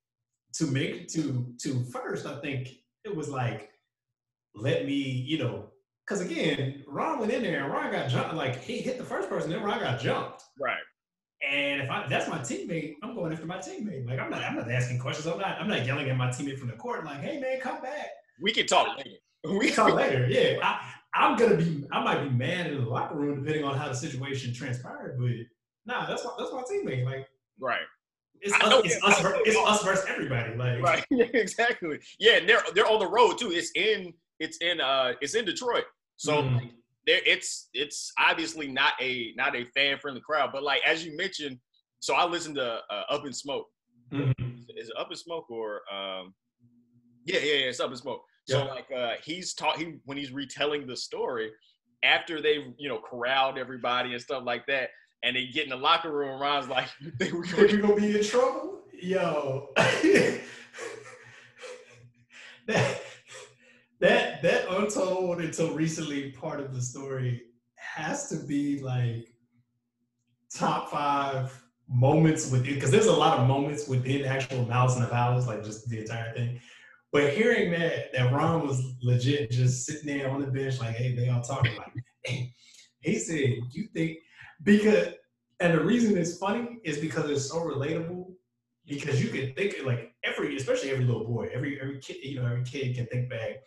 to make to to first. I think it was like, let me, you know, because again, Ron went in there and Ron got jumped. Like he hit the first person, then Ron got jumped. right. And if I that's my teammate, I'm going after my teammate. Like I'm not I'm not asking questions. I'm not I'm not yelling at my teammate from the court. Like, hey man, come back. We can talk later. <laughs> We talk later. Yeah, I, I'm gonna be. I might be mad in the locker room depending on how the situation transpired. But nah, that's my that's my teammate. Like right. It's us, it's us, it's us versus everybody. Like Right. <laughs> Exactly. Yeah, and they're they're on the road too. It's in it's in uh it's in Detroit. So like, there it's it's obviously not a not a fan friendly crowd. But like as you mentioned, so I listened to uh, Up in Smoke. Mhm. Is it Up in Smoke or um yeah yeah yeah it's Up in Smoke. So Yeah. like uh he's taught he when he's retelling the story after they've you know corralled everybody and stuff like that. And they get in the locker room, Ron's like, <laughs> "You think we're gonna gonna be in trouble, yo. <laughs> that that that untold until recently part of the story has to be like top five moments within because there's a lot of moments within actual Malice in the Palace, like just the entire thing. But hearing that that Ron was legit just sitting there on the bench, like, hey, they all talking like, <laughs> hey, he said, you think because and the reason it's funny is because it's so relatable. Because you can think like every, especially every little boy, every every kid, you know, every kid can think back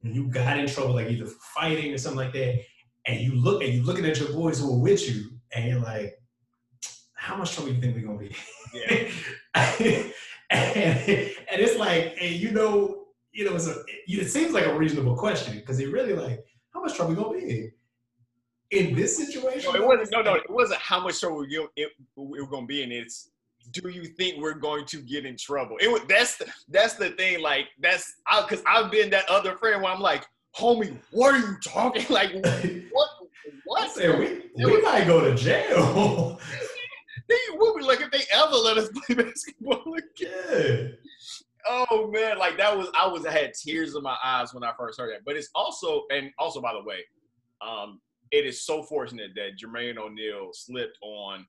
when you got in trouble, like either fighting or something like that, and you look and you looking at your boys who are with you, and you're like, how much trouble you think we're gonna be? Yeah. <laughs> and, and it's like, and you know, you know, it's a, it seems like a reasonable question because it really like, how much trouble we gonna be in? This situation, No, it wasn't. No, no, it wasn't. How much trouble we it, we were going to be in? It's do you think we're going to get in trouble? It was that's the, that's the thing. Like that's because I've been that other friend where I'm like, homie, what are you talking? <laughs> Like what? What? said we, we might go to jail. <laughs> they would be like if they ever let us play basketball <laughs> again. yeah. Oh man, like that was I was I had tears in my eyes when I first heard that. But it's also and also by the way, um, it is so fortunate that Jermaine O'Neal slipped on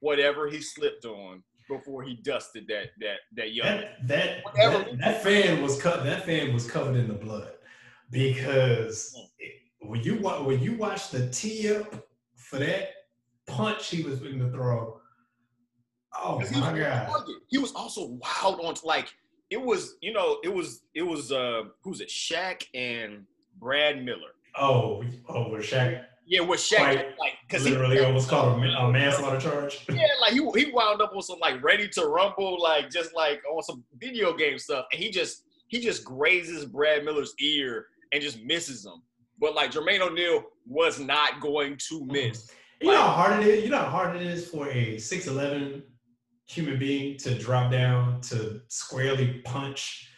whatever he slipped on before he dusted that that that young. That that, that, that fan was cut. That fan was covered in the blood because it- when you when you watch the tee up for that punch he was going to throw. Oh he was my god! He was also wild on like it was, you know, it was it was uh who's it, Shaq and Brad Miller. Oh oh, where Shaq Yeah, with Shaq Quite like because literally almost called a, a manslaughter charge. <laughs> Yeah, like he he wound up on some like ready to rumble, like just like on some video game stuff, and he just he just grazes Brad Miller's ear and just misses him. But like Jermaine O'Neal was not going to miss. You know how hard it is. You know how hard it is for a six eleven human being to drop down to squarely punch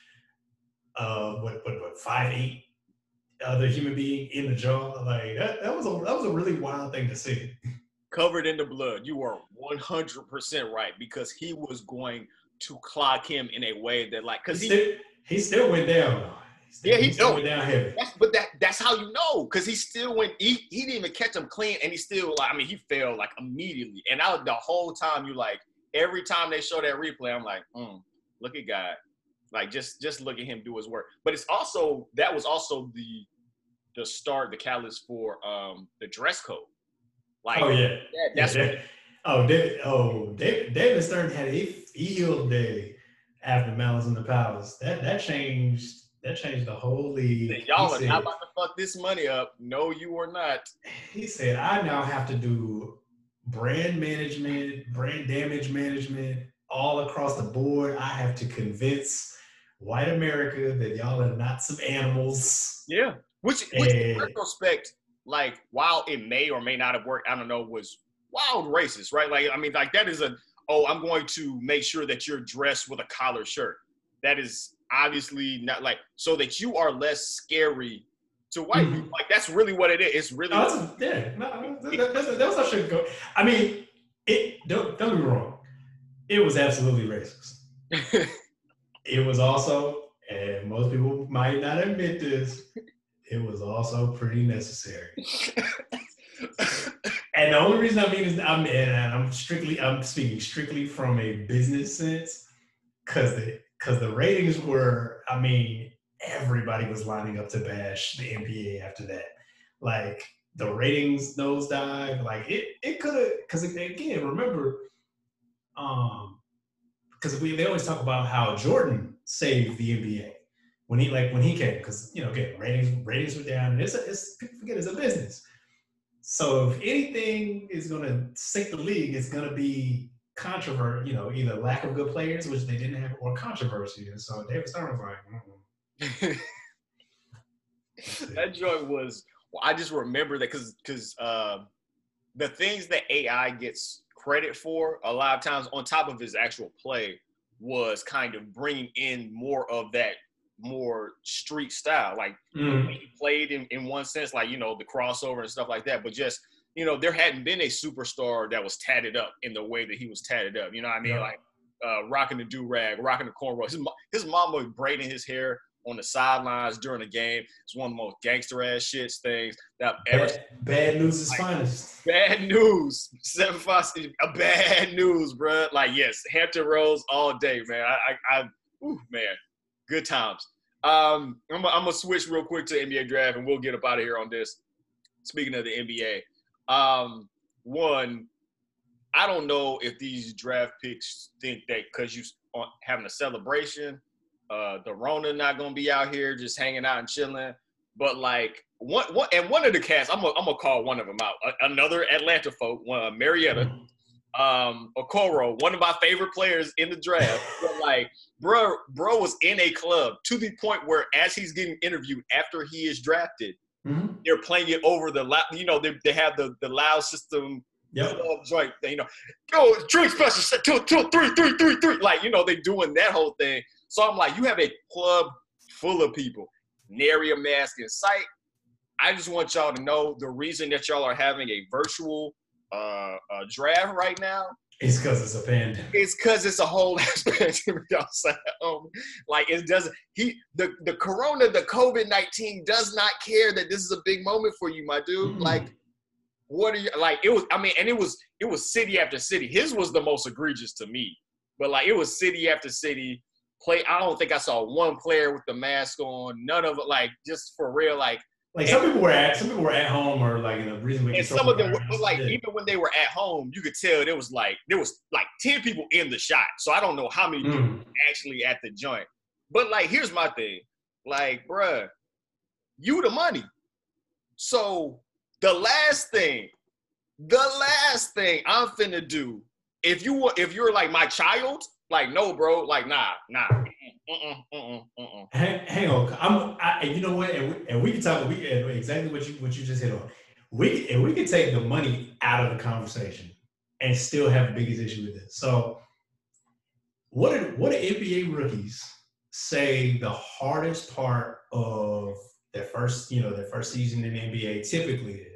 uh what what what five eight other human being in the jaw. Like that, that was a that was a really wild thing to see. Covered in the blood. You were 100% right because he was going to clock him in a way that like because he still, he still went down. still- Yeah, he- still no. went down heavy. That's, but that that's how you know, because he still went. He, he didn't even catch him clean, and he still like. I mean, he fell like immediately. And I the whole time you like every time they show that replay, I'm like, mm, look at God, like just just look at him do his work. But it's also that was also the the start, the catalyst for um the dress code. Like Oh yeah. that- that's yeah, oh, David, oh, David, David Stern had a field day after Malice in the Palace. That that changed. That changed the whole league. y'all He are said- not about to fuck this money up. No, you are not. he said, I now have to do brand management, brand damage management all across the board. I have to convince white America that y'all are not some animals. Yeah. Which, which in retrospect, like, while it may or may not have worked, I don't know, was wild racist, right? Like, I mean, like that is a, oh, I'm going to make sure that you're dressed with a collar shirt. That is obviously not like so that you are less scary to white Mhm. people. Like that's really what it is. It's really No, that's, yeah, no, that, that, that's how shit go. I mean, it. Don't, don't get me wrong. It was absolutely racist. <laughs> It was also, and most people might not admit this, it was also pretty necessary. <laughs> And the only reason I mean is I'm and I'm strictly I'm speaking strictly from a business sense because the because the ratings were I mean everybody was lining up to bash the NBA after that like the ratings nosedive like it it could have because again remember um because we they always talk about how Jordan saved the NBA when he like when he came because you know again ratings ratings were down and it's a, it's people forget it's a business so if anything is going to sink the league, it's going to be controversy. You know, either lack of good players, which they didn't have, or controversy. And so David Stern was like, mm-mm. <laughs> that joint was well, I just remember that because because uh, the things that AI gets credit for a lot of times on top of his actual play was kind of bringing in more of that more street style like Mm. he played in, in one sense like you know the crossover and stuff like that but just you know there hadn't been a superstar that was tatted up in the way that he was tatted up you know what i mean Yeah. like uh, rocking the do-rag rocking the cornrows his, his mom was braiding his hair on the sidelines during the game it's one of the most gangster ass shits things that I've ever bad, bad news is finest. Bad news. Seven five a bad news, bro. Like yes, Hampton Roads all day, man. I, I, I ooh, man, good times. Um, I'm, gonna- I'm gonna switch real quick to NBA draft, and we'll get up out of here on this. Speaking of the NBA, um, one, I don't know if these draft picks think that because you on having a celebration, uh, the Rona not gonna be out here just hanging out and chilling. But like one, one and one of the cats, I'm gonna I'm gonna call one of them out. A- another Atlanta folk, one, uh, Marietta, um, Okoro, one of my favorite players in the draft. <laughs> but like, bro, bro was in a club to the point where as he's getting interviewed after he is drafted, Mhm. they're playing it over the loud. You know, they, they have the the loud system Yep. club joint. You know, go drink special two two three three three three. Like you know, they doing that whole thing. So I'm like, you have a club full of people, nary a mask in sight. I just want y'all to know the reason that y'all are having a virtual uh, uh draft right now it's because it's a pandemic. It's because it's a whole ass pandemic outside. Um, like it doesn't. He the the corona, the COVID nineteen does not care that this is a big moment for you, my dude. Mm. Like, what are you like? It was. I mean, and it was it was city after city. His was the most egregious to me, but like it was city after city. Play. I don't think I saw one player with the mask on. None of it. Like just for real. Like like some people were at some people were at home or like in a reasonably and some of them were like even when they were at home, you could tell there was like there was like ten people in the shot. So I don't know how many mm. people actually at the joint. But like here's my thing, like bruh, you the money. So the last thing, the last thing I'm finna do, if you were if you're like my child, like no, bro, like nah, nah, Hang, hang, on, I'm. I, you know what? And we, and we can talk. We exactly what you what you just hit on. We and we can take the money out of the conversation and still have the biggest issue with it. So, what did what do NBA rookies say the hardest part of their first you know their first season in the NBA typically is?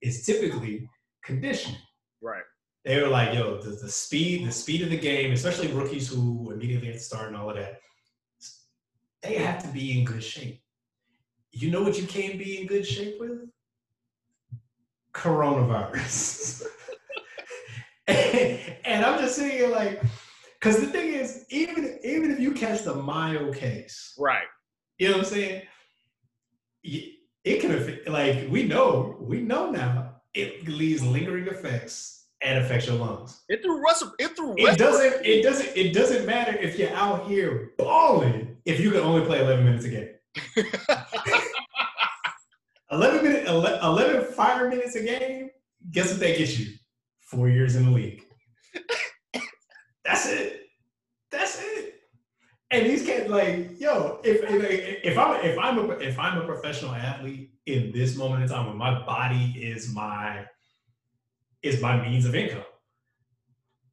Is typically conditioning. Right they were like, yo, the, the speed, the speed of the game, especially rookies who immediately have to start and all of that they have to be in good shape. You know what you can't be in good shape with? Coronavirus. and, <laughs> and, I'm just saying, like, because the thing is, even even if you catch the mild case, right? You know what I'm saying? It can affect. like we know we know now it leaves lingering effects and affects your lungs. It threw Russell. It threw. It doesn't. It doesn't. It doesn't matter if you're out here balling if you can only play 11 minutes a game. <laughs> 11 minute, 11 11 fire minutes a game. Guess what they get you? Four years in the league. That's it. That's it. And these kids, like, yo, if if, if I'm if I'm a if I'm a professional athlete in this moment in time, when my body is my is my means of income,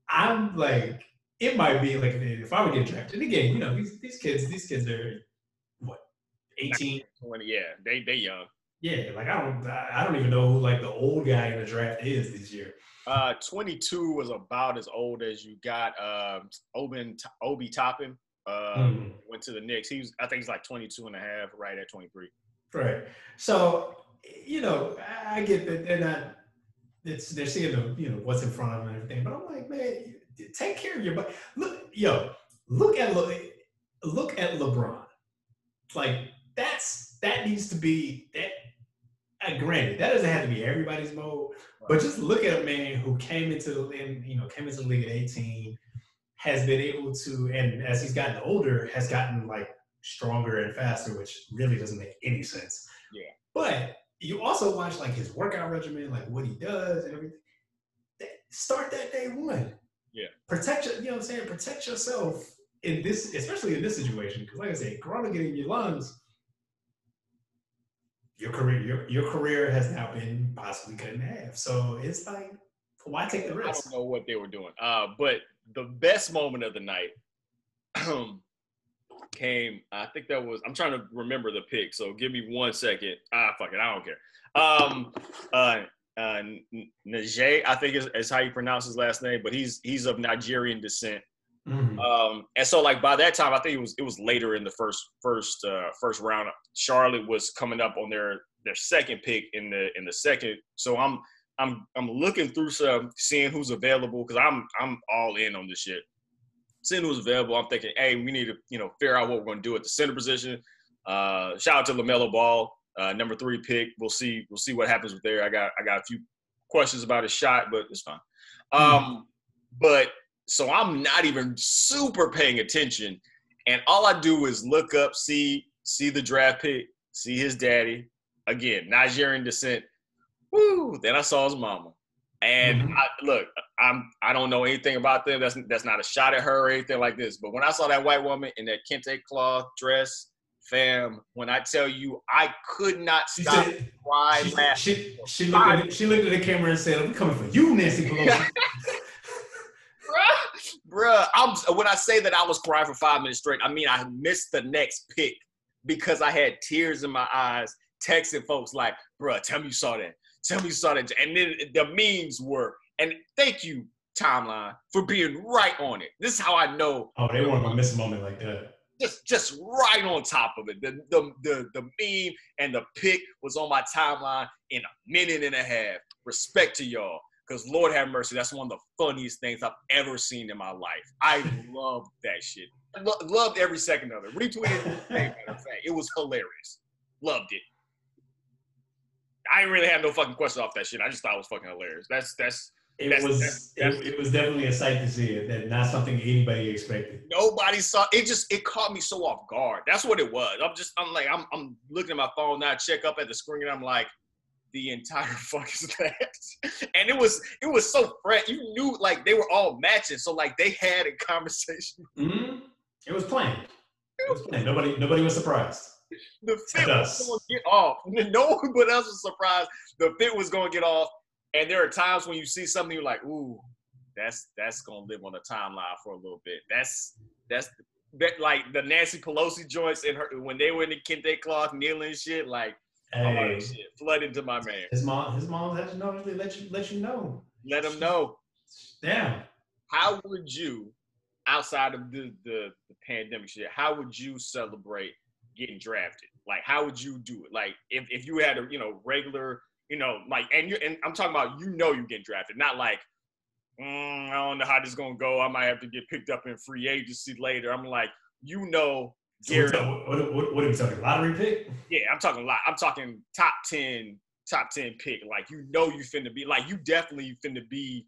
I'm like, it might be like if I would get drafted again, you know, these these kids, these kids are what, 18? 20, yeah, they they young. Yeah, like I don't I don't even know who like the old guy in the draft is this year. Uh 22 was about as old as you got um Oben Obi Toppin. Uh, mm-hmm. went to the Knicks. He was I think he's like 22 and a half, right at 23. Right. So, you know, I get that they're not it's they're seeing the you know what's in front of them and everything, but I'm like, man, take care of your body. Look, yo, look at look, look at LeBron. Like that's that needs to be that. Uh, granted, that doesn't have to be everybody's mode, but just look at a man who came into and you know came into the league at 18, has been able to, and as he's gotten older, has gotten like stronger and faster, which really doesn't make any sense. Yeah. But you also watch like his workout regimen, like what he does and everything. Start that day one. Yeah. Protect your, you know what I'm saying? Protect yourself in this, especially in this situation. Because like I said, Corona getting in your lungs, your career, your, your career has now been possibly cut in half. So it's like, why take the risk? I don't know what they were doing. Uh, but the best moment of the night <clears throat> came. I think that was. I'm trying to remember the pick. So give me one second. Ah, fuck it. I don't care. Um, uh, uh, Nnaji, I think is, is, how you pronounce his last name, but he's he's of Nigerian descent. Mm-hmm. Um, and so like by that time, I think it was it was later in the first first uh, first round. Charlotte was coming up on their their second pick in the in the second. So I'm I'm I'm looking through some seeing who's available because I'm I'm all in on this shit. Seeing who's available, I'm thinking, hey, we need to you know figure out what we're going to do at the center position. Uh, shout out to LaMelo Ball uh, number three pick. We'll see. We'll see what happens with there. I got I got a few questions about his shot, but it's fine. Hmm. Um, but so I'm not even super paying attention, and all I do is look up, see see the draft pick, see his daddy. Again, Nigerian descent. Woo! Then I saw his mama. And mm-hmm. I, look, I'm I don't know anything about them. That's that's not a shot at her or anything like this. But when I saw that white woman in that kente cloth dress, fam, when I tell you I could not stop crying she, she, she, looked at, she looked at the camera and said, I'm coming for you, Nancy <laughs> Pelosi. bruh, bruh, I'm, when I say that I was crying for five minutes straight, I mean I missed the next pick because I had tears in my eyes, texting folks like, bruh, tell me you saw that. Tell me that. And then the memes were, and thank you, timeline, for being right on it. This is how I know. Oh, they weren't gonna miss a moment like that. Just, just right on top of it. The, the, the, the meme and the pic was on my timeline in a minute and a half. Respect to y'all. Because Lord have mercy, that's one of the funniest things I've ever seen in my life. I <laughs> love that shit. Lo- loved every second of it. Retweeted it. <laughs> matter of fact. It was hilarious. Loved it. I didn't really have no fucking question off that shit. I just thought it was fucking hilarious. That's that's It That's- was that's- that's- it, it was definitely a sight to see it. That not something anybody expected. nobody saw it. Just it caught me so off guard. That's what it was. I'm just I'm like I'm I'm looking at my phone now. Check up at the screen. and I'm like, the entire <laughs> fuck is that? And it was it was so fresh. You knew like they were all matching. So like they had a conversation. hmm It was planned. It was <laughs> planned. Nobody nobody was surprised. The fit was going to get off. <laughs> No one but us was surprised. The fit was going to get off. And there are times when you see something you're like, ooh, that's that's gonna live on the timeline for a little bit. That's that's that like the Nancy Pelosi joints and her when they were in the kente cloth kneeling and shit, like Hey, that shit flooded to my man. his mom his mom had to know let you let you know. Let him know. Damn. How would you, outside of the, the the pandemic shit, how would you celebrate getting drafted? Like, how would you do it? Like, if, if you had a you know regular, you know, like, and you and I'm talking about you know you get drafted, not like, mm, I don't know how this is gonna go. I might have to get picked up in free agency later. I'm like, you know, Gary. up? what, what, what are we talking? Lottery pick? Yeah, I'm talking a lot. I'm talking top ten, top ten pick. Like, you know, you finna be like, you definitely finna be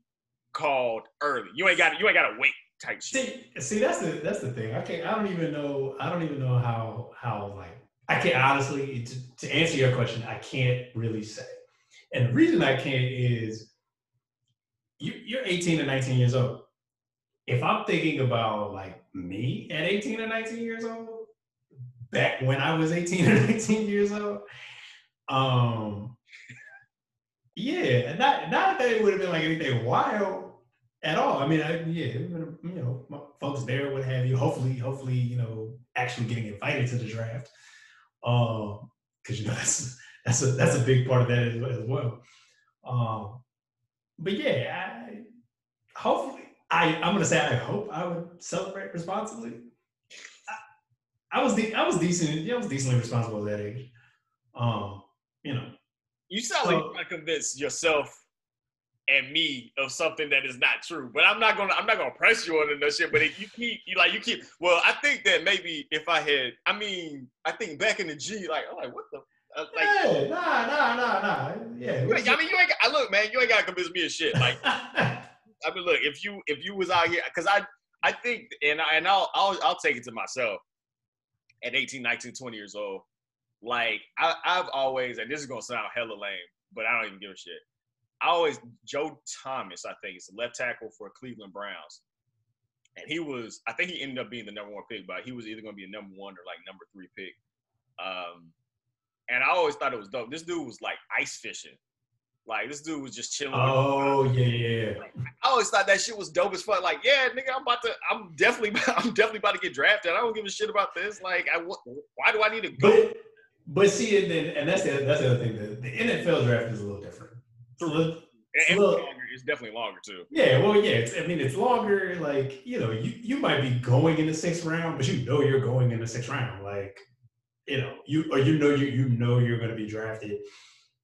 called early. You ain't got you ain't gotta wait type shit. See, see, that's the that's the thing. I can't. I don't even know. I don't even know how how like. I can't honestly to, to answer your question. I can't really say, and the reason I can't is you, you're 18 and 19 years old. If I'm thinking about like me at 18 or 19 years old, back when I was 18 or <laughs> 19 years old, um, yeah, not not that it would have been like anything wild at all. I mean, I, yeah, you know, folks there, what have you. Hopefully, hopefully, you know, actually getting invited to the draft, um, because you know <laughs> that's that's a that's a big part of that as, as well. Um, but yeah, I, hopefully, I I'm gonna say I hope I would celebrate responsibly. I, I was de- I was decent. Yeah, I was decently responsible at that age. Um, you know, You sound like you're trying to convince yourself and me of something that is not true. But I'm not gonna I'm not gonna press you on it no shit. But if you keep you like you keep well, I think that maybe if I had I mean, I think back in the G, like I'm like, what the uh, like yeah, nah, nah, nah, nah. Yeah, I mean you ain't I look, man, you ain't gotta convince me of shit. Like <laughs> I mean, look, if you if you was out here, because I I think, and I, and I'll, I'll I'll take it to myself. At 18, 19, 20 years old, like I, I've always, and this is gonna sound hella lame, but I don't even give a shit. I always Joe Thomas, I think, is the left tackle for Cleveland Browns, and he was, I think he ended up being the number one pick, but he was either gonna be a number one or like number three pick. Um, and I always thought it was dope. This dude was like ice fishing. Like this dude was just chilling. oh yeah, yeah, yeah. I always thought that shit was dope as fuck. Like, yeah, nigga, I'm about to, I'm definitely, <laughs> I'm definitely about to get drafted. I don't give a shit about this. Like, I, why do I need to go? But but see, and then and that's the that's the other thing. The, the NFL draft is a little different. It's a little- And it's look- longer. It's definitely longer too. yeah, well, yeah. It's, I mean, it's longer. Like you know, you you might be going in the sixth round, but you know you're going in the sixth round. Like you know, you or you know you you know you're going to be drafted.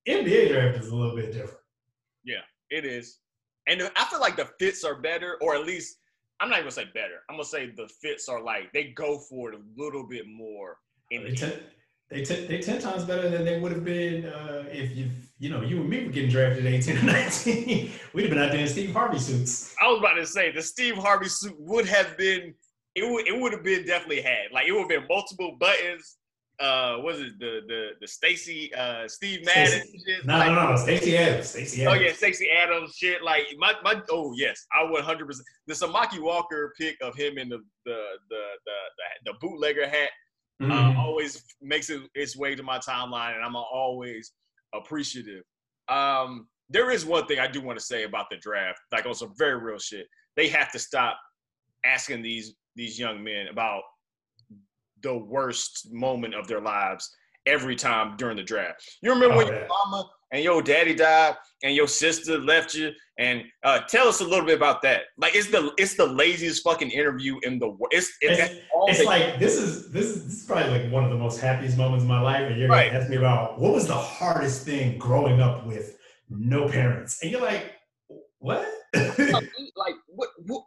NBA draft is a little bit different. Yeah, it is, and I feel like the fits are better, or at least I'm not even gonna say better. I'm gonna say the fits are like they go for it a little bit more. In They the, ten, they ten, they ten times better than they would have been uh, if you you know you and me were getting drafted at 18 or 19. <laughs> We'd have been out there in Steve Harvey suits. I was about to say the Steve Harvey suit would have been. It would. It would have been definitely had. Like it would have been multiple buttons. Uh, was it the the the Stacy uh Steve Madden? shit? No, Like- no, no, Stacy Adams. Stacy Oh yeah, Stacy Adams shit. Like my my oh yes, I would hundred percent. The Samaki Walker pick of him in the the the the, the, the bootlegger hat uh, Mhm. always makes it its way to my timeline, and I'm always appreciative. Um, there is one thing I do want to say about the draft, like on some very real shit. They have to stop asking these these young men about the worst moment of their lives every time during the draft. You remember oh, when yeah. your mama and your daddy died and your sister left you? And uh, tell us a little bit about that. Like it's the it's the laziest fucking interview in the world. It's it's, it's, it's like this is this is this is probably like one of the most happiest moments of my life. And you're right. gonna ask me about what was the hardest thing growing up with no parents, and you're like, what? like what, what,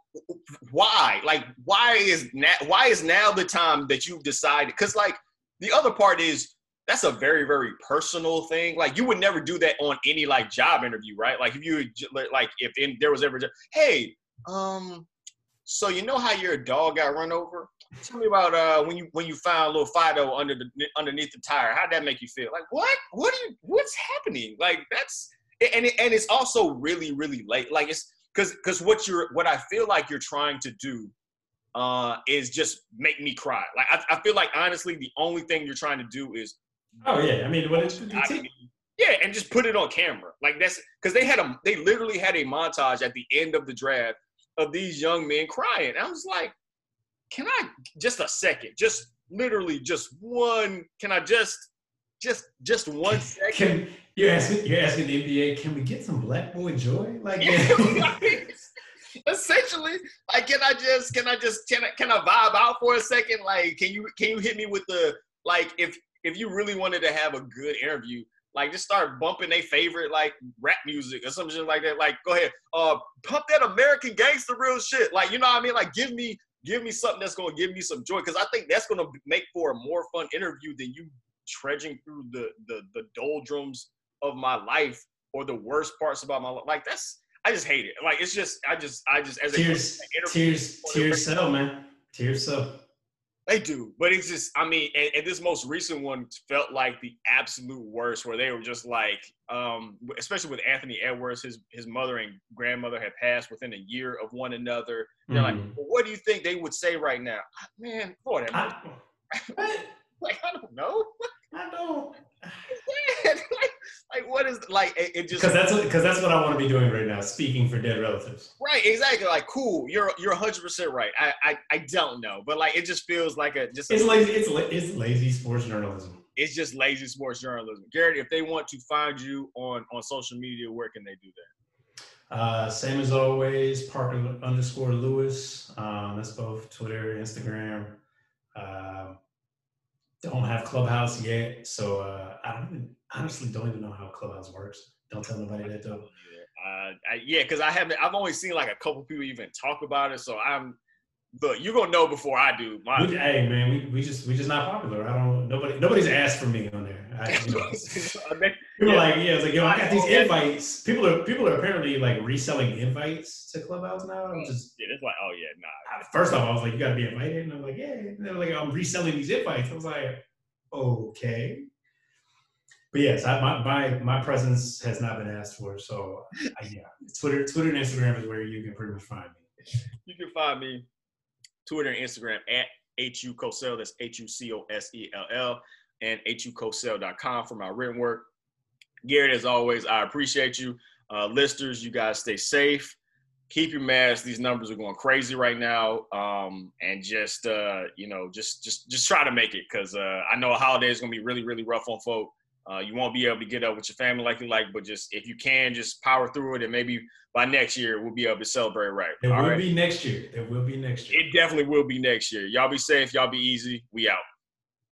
why like why is now why is now the time that you've decided because like the other part is that's a very very personal thing. Like you would never do that on any like job interview right? Like if you like if in, there was ever hey um so you know how your dog got run over? Tell me about uh when you when you found little fido under the underneath the tire. How'd that make you feel? Like what? What are you what's happening? Like that's and it, and it's also really really late. Like it's because because what you're what I feel like you're trying to do uh, is just make me cry. Like I, I feel like honestly, the only thing you're trying to do is oh yeah, I mean what it's yeah, and just put it on camera. Like that's because they had a they literally had a montage at the end of the draft of these young men crying. I was like, can I just a second, just literally just one? Can I just just just one second? Can, you're asking, you're asking the NBA, can we get some Black Boy Joy? Like, <laughs> essentially, like, can I just, can I just, can I, can I vibe out for a second? Like, can you, can you hit me with the, like, if, if you really wanted to have a good interview, like, just start bumping their favorite like rap music or something like that. Like, go ahead, uh, pump that American gangster real shit. Like, you know what I mean? Like, give me, give me something that's gonna give me some joy because I think that's gonna make for a more fun interview than you trudging through the the the doldrums of my life or the worst parts about my life. Like that's I just hate it. Like it's just I just I just as tears a tears tears sell man tears sell. They do, but it's just I mean, and, and, this most recent one felt like the absolute worst, where they were just like, um, especially with Anthony Edwards, his his mother and grandmother had passed within a year of one another. They're like, well, what do you think they would say right now? Man, Lord, I, <laughs> like I don't know. <laughs> I don't. <laughs> like, like what is like it, it just because that's because that's what I want to be doing right now, speaking for dead relatives. Right, exactly. Like, cool. You're you're 100 percent right. I, I I don't know, but like it just feels like a just. It's a, lazy. It's it's lazy sports journalism. It's just lazy sports journalism. Garrett, if they want to find you on on social media, where can they do that? Uh, same as always, Parker underscore Lewis. Um, that's both Twitter, Instagram. Uh, don't have Clubhouse yet, so uh, I don't even, honestly don't even know how Clubhouse works. Don't tell nobody that though. Uh, I, yeah, because I haven't. I've only seen like a couple people even talk about it, so I'm. Look, you're gonna know before I do. My, we, hey man, we, we just we just not popular. I don't. Nobody nobody's asked for me on. I, you know, people yeah. like yeah, it's like yo, I got these invites. People are people are apparently like reselling invites to Clubhouse now. I'm just yeah, it's like oh yeah, nah. Ah, first off, I was like, you gotta be invited, and I'm like, yeah. And they're like, I'm reselling these invites. I was like, okay. But yes, I, my, my my presence has not been asked for. So I, yeah, Twitter Twitter and Instagram is where you can pretty much find me. You can find me Twitter and Instagram at HU Cosell. That's H U C O S E L L and hucosell.com for my written work. Garrett, as always, I appreciate you. Uh, listeners, you guys stay safe. Keep your mask. These numbers are going crazy right now, um, and just uh, you know, just just just try to make it because uh, I know a holiday is going to be really really rough on folk. Uh, you won't be able to get up with your family like you like, but just if you can, just power through it, and maybe by next year we'll be able to celebrate right. It will right? be next year. It will be next year. It definitely will be next year. Y'all be safe. Y'all be easy. We out.